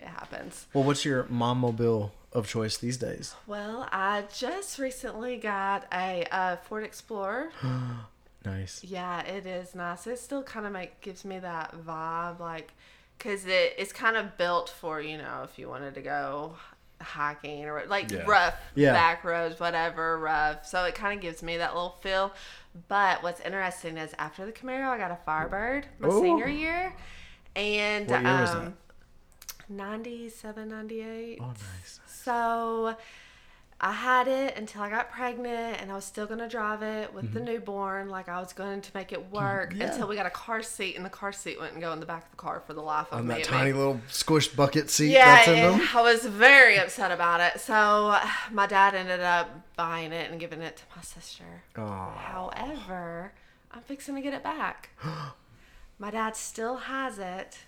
Speaker 3: it happens.
Speaker 2: Well, what's your mom mobile of choice these days?
Speaker 3: Well, I just recently got a uh, Ford Explorer.
Speaker 2: Nice.
Speaker 3: Yeah, it is nice. It still kind of make gives me that vibe, like, cause it it's kind of built for you know if you wanted to go hiking or like
Speaker 1: Yeah.
Speaker 3: rough
Speaker 2: Yeah.
Speaker 3: back roads, whatever rough. So it kind of gives me that little feel. But what's interesting is after the Camaro, I got a Firebird my
Speaker 2: Ooh.
Speaker 3: senior year, and
Speaker 2: What year was
Speaker 3: um, 97, 98.
Speaker 2: Oh, nice.
Speaker 3: So I had it until I got pregnant, and I was still gonna drive it with the newborn. Like I was going to make it work
Speaker 2: Mm-hmm. Yeah.
Speaker 3: until we got a car seat, and the car seat wouldn't go in the back of the car for the life of
Speaker 2: On
Speaker 3: me.
Speaker 2: that tiny
Speaker 3: made-
Speaker 2: little squished bucket seat
Speaker 3: yeah,
Speaker 2: that's in them.
Speaker 3: I was very upset about it. So my dad ended up buying it and giving it to my sister. However, I'm fixing to get it back. My dad still has it,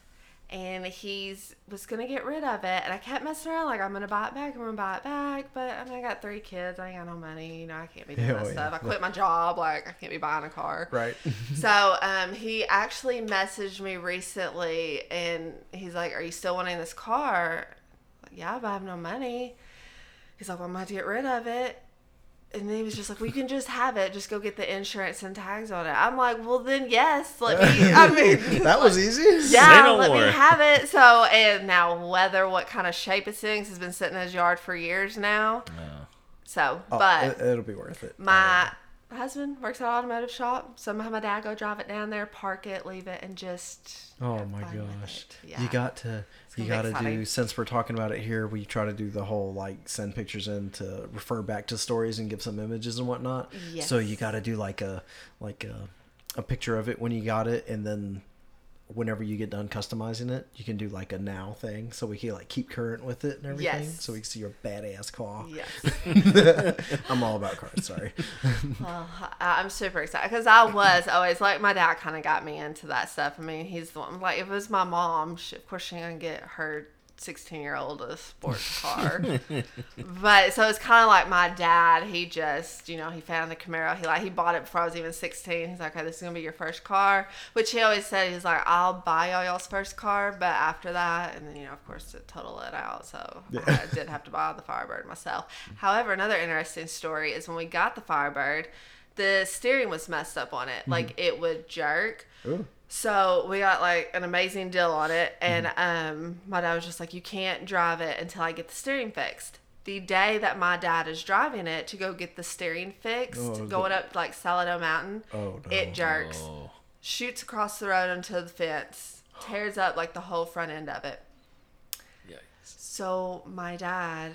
Speaker 3: and he's was gonna get rid of it. And I kept messing around like I'm gonna buy it back. I'm gonna buy it back. But I mean, I got three kids. I ain't got no money. You know, I can't be doing
Speaker 2: Yeah,
Speaker 3: that
Speaker 2: well,
Speaker 3: stuff. I quit my job. Like I can't be buying a car.
Speaker 2: Right.
Speaker 3: So um, he actually messaged me recently, and he's like, "Are you still wanting this car?" Like, yeah, but I have no money. He's like, "Well, I'm gonna have to get rid of it." And then he was just like, "We can just have it. Just go get the insurance and tags on it." I'm like, "Well, then yes, let me." I mean,
Speaker 2: that was easy.
Speaker 3: Yeah,
Speaker 1: no
Speaker 3: let
Speaker 1: more.
Speaker 3: me have it. So, and now whether what kind of shape it's in, 'cause it's been sitting in his yard for years now. So,
Speaker 2: Oh,
Speaker 3: but
Speaker 2: it, it'll be worth it.
Speaker 3: my husband works at an automotive shop. Somehow my dad go drive it down there, park it, leave it, and just.
Speaker 2: Oh my gosh.
Speaker 3: Yeah.
Speaker 2: You got to you got to do since we're talking about it here, we try to do the whole like send pictures in to refer back to stories and give some images and whatnot. So you got to do like a like a a picture of it when you got it and then whenever you get done customizing it, you can do like a now thing, so we can like keep current with it and everything,
Speaker 3: Yes.
Speaker 2: so we can see your badass car.
Speaker 3: Yes.
Speaker 2: I'm all about cars. Sorry.
Speaker 3: Well, uh, I- I'm super excited because I was always like my dad kind of got me into that stuff. I mean, he's the one like if it was my mom, she, of course she gonna get her 16 year old a sports car. but so it's kind of like my dad. He just you know he found the Camaro. He like he bought it before I was even 16. He's like, okay, this is gonna be your first car. Which he always said he's like, I'll buy y'all y'all's first car, but after that, and then you know of course to total it out. So I did have to buy the Firebird myself. However, another interesting story is when we got the Firebird the steering was messed up on it. Mm-hmm. Like it would jerk.
Speaker 2: Ooh.
Speaker 3: So we got like an amazing deal on it, and um, my dad was just like, "You can't drive it until I get the steering fixed." The day that my dad is driving it to go get the steering fixed,
Speaker 2: Oh, is
Speaker 3: going up like Salado Mountain,
Speaker 2: Oh, no.
Speaker 3: it jerks,
Speaker 1: Oh.
Speaker 3: shoots across the road onto the fence, tears up like the whole front end of it.
Speaker 1: Yikes.
Speaker 3: So my dad,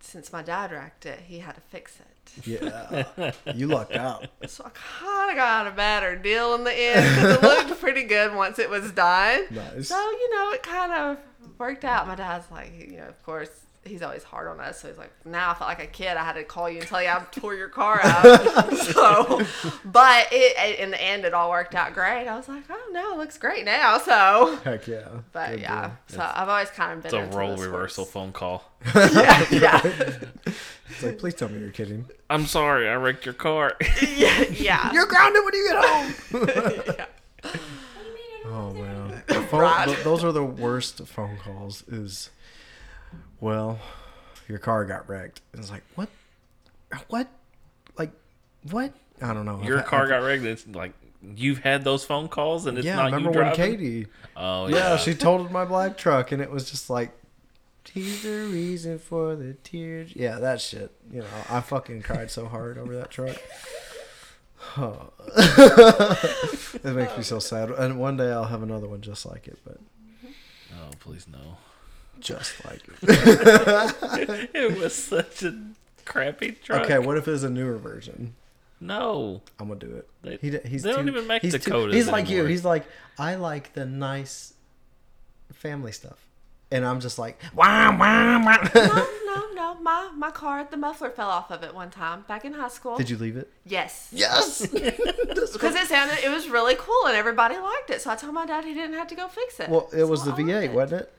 Speaker 3: since my dad wrecked it, he had to fix it.
Speaker 2: Yeah, you lucked out.
Speaker 3: So I kind of got a better deal in the end because it looked pretty good once it was done.
Speaker 2: Nice.
Speaker 3: So you know, it kind of worked out. My dad's like, you know, of course, he's always hard on us. So he's like, now I felt like a kid. I had to call you and tell you I tore your car out. so, but it in the end, it all worked out great. I was like, oh no, it looks great now. So,
Speaker 2: Heck yeah.
Speaker 3: but
Speaker 2: Good
Speaker 3: yeah,
Speaker 2: deal.
Speaker 3: so I've always kind of been
Speaker 1: It's a
Speaker 3: into
Speaker 1: role
Speaker 3: the
Speaker 1: reversal
Speaker 3: sports.
Speaker 1: phone call.
Speaker 3: yeah, yeah,
Speaker 2: It's like, please tell me you're kidding.
Speaker 1: I'm sorry, I wrecked your car.
Speaker 3: yeah, yeah.
Speaker 2: You're grounded when you get home.
Speaker 3: yeah.
Speaker 2: Oh man, phone-
Speaker 3: Right.
Speaker 2: th- those are the worst phone calls. Is well, your car got wrecked. And it's like what, what, like what? I don't know. I've
Speaker 1: Your car
Speaker 2: I've-
Speaker 1: got wrecked. It's like you've had those phone calls and it's
Speaker 2: Yeah,
Speaker 1: not
Speaker 2: remember
Speaker 1: you
Speaker 2: when. Katie?
Speaker 1: Oh
Speaker 2: Yeah,
Speaker 1: yeah.
Speaker 2: she totaled my black truck, and it was just like, he's the reason for the tears. Yeah, that shit. You know, I fucking cried so hard over that truck. Oh. it makes me so sad. And one day I'll have another one just like it, but
Speaker 1: oh please no.
Speaker 2: Just like it.
Speaker 1: it was such a crappy truck.
Speaker 2: Okay, what if it's a newer version?
Speaker 1: No.
Speaker 2: I'm gonna do it.
Speaker 1: They-
Speaker 2: He, he's
Speaker 1: they don't even make
Speaker 2: he's too-
Speaker 1: Dakotas
Speaker 2: He's like you. He's like, I like the nice family stuff, and I'm just like, wah, wah, wah.
Speaker 3: No, no, no. My my car, the muffler fell off of it one time back in high school.
Speaker 2: Did you leave it?
Speaker 3: Yes.
Speaker 2: Yes.
Speaker 3: Because it sounded, it was really cool and everybody liked it. So I told my dad he didn't have to go fix it.
Speaker 2: well, it was the
Speaker 3: I liked
Speaker 2: V8, wasn't it?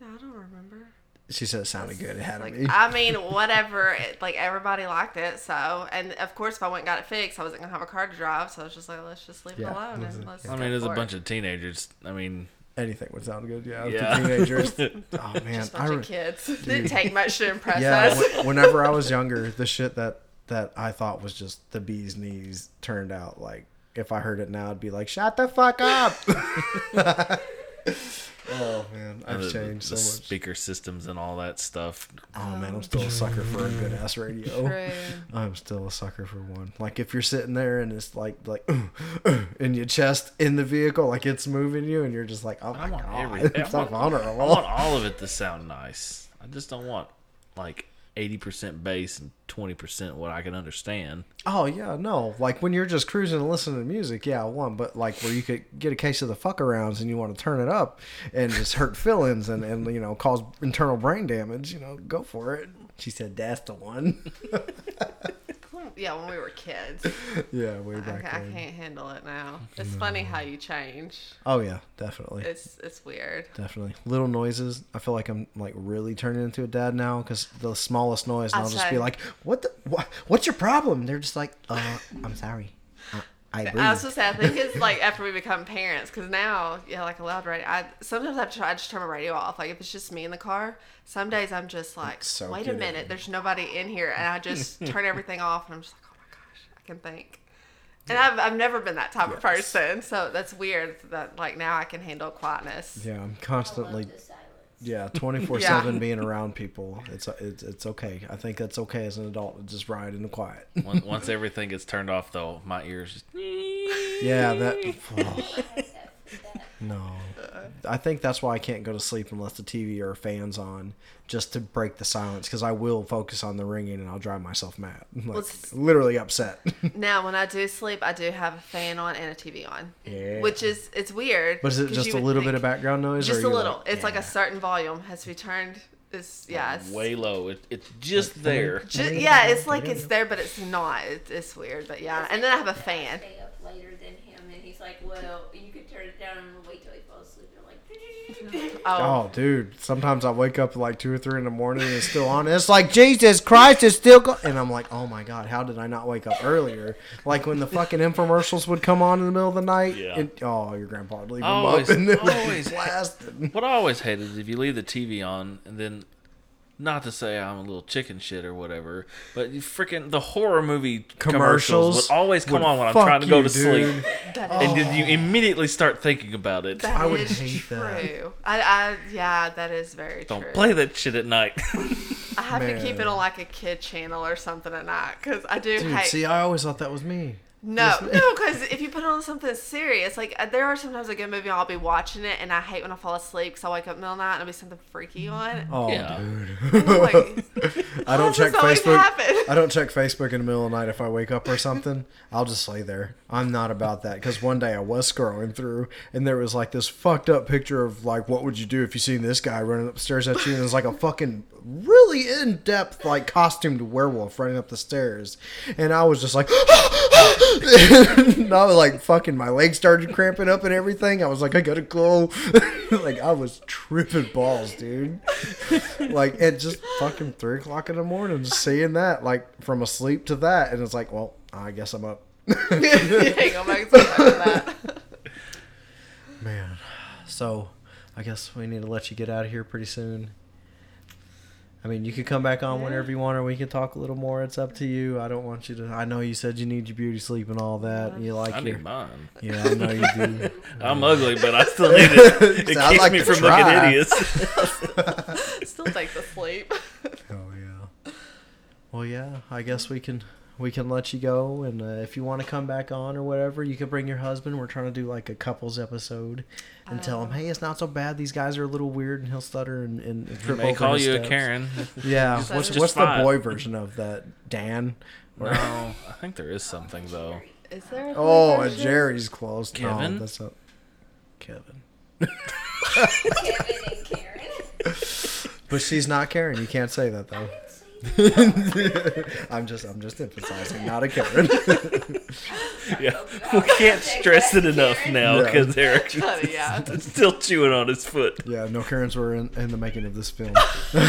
Speaker 3: I don't remember.
Speaker 2: She said it sounded good. It had
Speaker 3: Like,
Speaker 2: be.
Speaker 3: I mean, whatever. It, like everybody liked it. So, and of course, if I went and got it fixed, I wasn't gonna have a car to drive. So I was just like, let's just leave
Speaker 2: Yeah,
Speaker 3: it alone
Speaker 2: that's
Speaker 3: and
Speaker 2: mm-hmm.
Speaker 3: let's.
Speaker 1: I
Speaker 3: go
Speaker 1: mean, there's a bunch
Speaker 3: it.
Speaker 1: of teenagers. I mean,
Speaker 2: Anything would sound good. Yeah.
Speaker 1: Yeah.
Speaker 2: Teenagers. oh man,
Speaker 3: just a
Speaker 2: I
Speaker 3: bunch
Speaker 2: re-
Speaker 3: of kids. Didn't take much to impress
Speaker 2: yeah.
Speaker 3: us.
Speaker 2: wh- whenever I was younger, the shit that that I thought was just the bee's knees turned out like. If I heard it now, I'd be like, "Shut the fuck up!" Oh man, I've
Speaker 1: the,
Speaker 2: changed
Speaker 1: the
Speaker 2: so much.
Speaker 1: speaker systems and all that stuff.
Speaker 2: Oh man, I'm oh, still a sucker for a good ass radio.
Speaker 3: True.
Speaker 2: I'm still a sucker for one. Like if you're sitting there and it's like like in your chest in the vehicle, like it's moving you, and you're just like, oh my
Speaker 1: I want
Speaker 2: god,
Speaker 1: everything.
Speaker 2: it's
Speaker 1: I want, I want all of it to sound nice. I just don't want like 80% bass and 20% what I can understand.
Speaker 2: Oh yeah, no. Like when you're just cruising and listening to music, yeah, one. But like where you could get a case of the fuck arounds and you want to turn it up and just hurt feelings and and you know cause internal brain damage, you know, go for it. She said that's the one.
Speaker 3: Yeah, when we were kids.
Speaker 2: yeah, way
Speaker 3: I,
Speaker 2: back
Speaker 3: I
Speaker 2: then.
Speaker 3: can't handle it now. It's funny how you change.
Speaker 2: Oh yeah, definitely.
Speaker 3: It's it's weird.
Speaker 2: Definitely. Little noises. I feel like I'm like really turning into a dad now because the smallest noise, and
Speaker 3: I'll
Speaker 2: I'll just be like, "What the? What, what's your problem?" They're just like, "Uh, I'm sorry. I, I
Speaker 3: I was just saying, I think it's like after we become parents, because now, yeah, like a loud radio. I sometimes I try I just turn my radio off. Like if it's just me in the car, some days I'm just like,
Speaker 2: Soak
Speaker 3: wait
Speaker 2: it
Speaker 3: a
Speaker 2: in.
Speaker 3: minute, there's nobody in here, and I just turn everything off, and I'm just like, oh my gosh, I can think. And I've, I've never been that type of person, so that's weird that like now I can handle quietness.
Speaker 2: yeah, I'm
Speaker 4: I love
Speaker 2: constantly.
Speaker 4: The silence.
Speaker 2: Yeah, twenty four seven being around people. It's it's it's okay. I think that's okay as an adult to just ride in the quiet.
Speaker 1: Once, once everything gets turned off, though, my ears just.
Speaker 2: Yeah, that. oh, no, I think that's why I can't go to sleep unless the TV or fans on, just to break the silence. Because I will focus on the ringing and I'll drive myself mad, like
Speaker 3: it's-
Speaker 2: literally upset.
Speaker 3: Now, when I do sleep, I do have a fan on and a TV on,
Speaker 2: Yeah.
Speaker 3: which is it's weird.
Speaker 2: but is it
Speaker 3: 'cause
Speaker 2: just a
Speaker 3: would
Speaker 2: little bit of background noise?
Speaker 3: Just
Speaker 2: are
Speaker 3: a little.
Speaker 2: like-
Speaker 3: it's like a certain volume has to be turned. It's yeah. It's
Speaker 1: way low. It, it's just there.
Speaker 3: Ju- yeah, it's like it's there, but it's not. It's, it's weird, but yeah. And then I have a fan.
Speaker 4: Stay up later than him, and he's like, "Well, you could turn it down and wait till he falls asleep." You're like,
Speaker 3: Oh,
Speaker 2: Oh, dude! Sometimes I wake up at like two or three in the morning and it's still on. It's like Jesus Christ is still going, and I'm like, oh my god, how did I not wake up earlier? Like when the fucking infomercials would come on in the middle of the night.
Speaker 1: Yeah.
Speaker 2: and- oh, your grandpa would leave them
Speaker 1: Always-
Speaker 2: up and it was
Speaker 1: always.
Speaker 2: blasted.
Speaker 1: What I always hated is if you leave the TV on and then, not to say I'm a little chicken shit or whatever, but you freaking the horror movie commercials,
Speaker 2: Commercials
Speaker 1: would always come
Speaker 2: would
Speaker 1: on when I'm trying to go to sleep,
Speaker 2: dude.
Speaker 3: that
Speaker 1: and then you immediately start thinking about it.
Speaker 3: that
Speaker 2: I would
Speaker 3: is
Speaker 2: hate
Speaker 3: true.
Speaker 2: that.
Speaker 3: I, I yeah, that is very
Speaker 1: Don't
Speaker 3: true.
Speaker 1: play that shit at night.
Speaker 3: I have to keep it on like a kid channel or something at night because I do
Speaker 2: Dude,
Speaker 3: hate.
Speaker 2: see, I always thought that was me.
Speaker 3: No, no, because if you put on something serious, like uh, there are sometimes a good movie I'll be watching it and I hate when I fall asleep because I wake up in the middle of the night and it'll be something freaky on.
Speaker 2: Oh,
Speaker 1: Yeah.
Speaker 2: dude.
Speaker 3: I'm like,
Speaker 2: I don't check Facebook. I don't check Facebook in the middle of the night if I wake up or something. I'll just lay there. I'm not about that because one day I was scrolling through and there was like this fucked up picture of like what would you do if you seen this guy running upstairs at you and it was like a fucking really in depth like costumed werewolf running up the stairs and I was just like and I was like fucking my legs started cramping up and everything. I was like I gotta go. like I was tripping balls, dude like at just fucking three o'clock in the morning, just seeing that, like from asleep to that, and it's like, well, I guess I'm up.
Speaker 3: Hang on, back to that.
Speaker 2: Man, so I guess we need to let you get out of here pretty soon. I mean, you could come back on whenever you want, or we can talk a little more. It's up to you. I don't want you to. I know you said you need your beauty sleep and all that. And You like
Speaker 1: I
Speaker 2: your.
Speaker 1: need mine.
Speaker 2: Yeah, I know you do.
Speaker 1: I'm ugly, but I still need it. It
Speaker 2: I'd
Speaker 1: keeps
Speaker 2: like
Speaker 1: me from
Speaker 2: try.
Speaker 1: looking hideous.
Speaker 3: Still take the sleep.
Speaker 2: Oh yeah. Well, yeah. I guess we can we can let you go, and uh, if you want to come back on or whatever, you can bring your husband. We're trying to do like a couples episode, and tell him, hey, it's not so bad. These guys are a little weird, and he'll stutter and, and
Speaker 1: He
Speaker 2: trip
Speaker 1: may
Speaker 2: over
Speaker 1: call
Speaker 2: his
Speaker 1: you a. Karen.
Speaker 2: Yeah.
Speaker 3: Just-
Speaker 2: what's
Speaker 1: just
Speaker 2: what's the boy version of that? Dan.
Speaker 1: No, I think there is something though.
Speaker 3: Is there? A
Speaker 2: Oh,
Speaker 3: boy
Speaker 2: and
Speaker 3: version?
Speaker 2: Jerry's close.
Speaker 1: Kevin?
Speaker 2: No, that's not Kevin.
Speaker 4: Kevin and Karen.
Speaker 2: But she's not Karen. You can't say that though. I'm just I'm just emphasizing, not a Karen.
Speaker 1: Yeah, we can't stress it enough now
Speaker 2: Yeah.
Speaker 1: because Eric's
Speaker 3: Honey, yeah.
Speaker 1: still chewing on his foot.
Speaker 2: yeah, no Karens were in, in the making of this film. But-
Speaker 4: you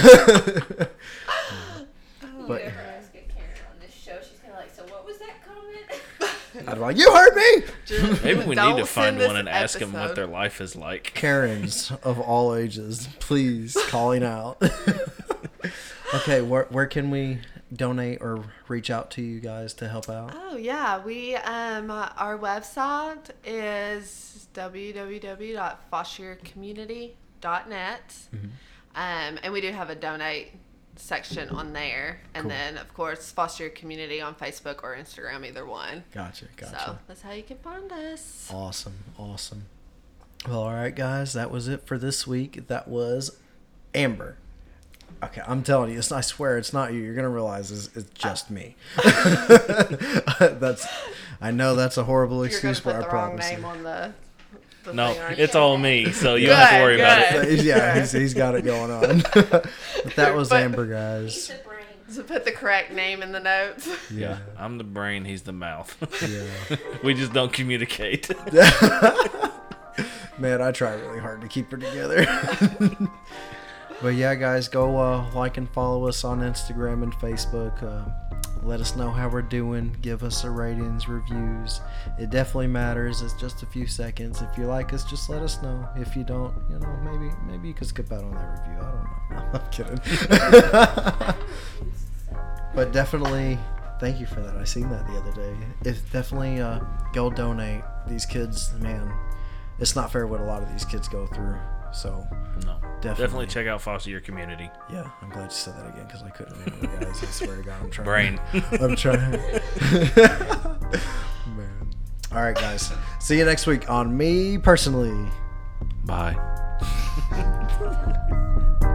Speaker 4: ever ask a Karen on this show, she's kind of like, "So what was that comment?"
Speaker 2: I'd be like, you heard me.
Speaker 3: Just
Speaker 1: Maybe we need to find one
Speaker 3: this
Speaker 1: and ask them what their life is like.
Speaker 2: Karens of all ages, please calling out. Okay, where where can we donate or reach out to you guys to help out?
Speaker 3: Oh yeah, we um our website is www.fostercommunity.net, um and we do have a donate section on there, and
Speaker 2: Cool.
Speaker 3: then of course foster your community on Facebook or Instagram, either one.
Speaker 2: Gotcha, gotcha.
Speaker 3: So that's how you can find us.
Speaker 2: Awesome, awesome. Well, all right, guys, that was it for this week. That was Amber. Okay, I'm telling you, it's, I swear it's not you. You're gonna realize it's, it's just me. that's, I know that's a horrible
Speaker 3: You're
Speaker 2: excuse,
Speaker 3: put
Speaker 2: but I
Speaker 3: the wrong
Speaker 2: promise.
Speaker 3: name on the. the
Speaker 1: No,
Speaker 3: thing,
Speaker 1: it's all me, so you don't have to
Speaker 3: Good,
Speaker 1: worry about it.
Speaker 2: yeah, he's, he's got it going on. but that was
Speaker 3: But-
Speaker 2: Amber,
Speaker 4: He's
Speaker 2: guys.
Speaker 4: the brain.
Speaker 3: So put the correct name in the notes.
Speaker 1: Yeah, I'm the brain, he's the mouth.
Speaker 2: Yeah.
Speaker 1: we just don't communicate.
Speaker 2: Man, I try really hard to keep her together. But yeah, guys, go uh, like and follow us on Instagram and Facebook. Uh, let us know how we're doing. Give us a ratings, reviews. It definitely matters. It's just a few seconds. If you like us, just let us know. If you don't, you know, maybe maybe you could skip out on that review. I don't know. I'm kidding. but definitely thank you for that. I seen that the other day. It's definitely uh, go donate. These kids, man, it's not fair what a lot of these kids go through. So
Speaker 1: No,
Speaker 2: Definitely.
Speaker 1: definitely check out Foster Your Community.
Speaker 2: yeah, I'm glad you said that again because I couldn't remember, guys. I swear to God, I'm trying.
Speaker 1: Brain.
Speaker 2: I'm trying. Man. All right, guys. See you next week on me personally.
Speaker 1: Bye.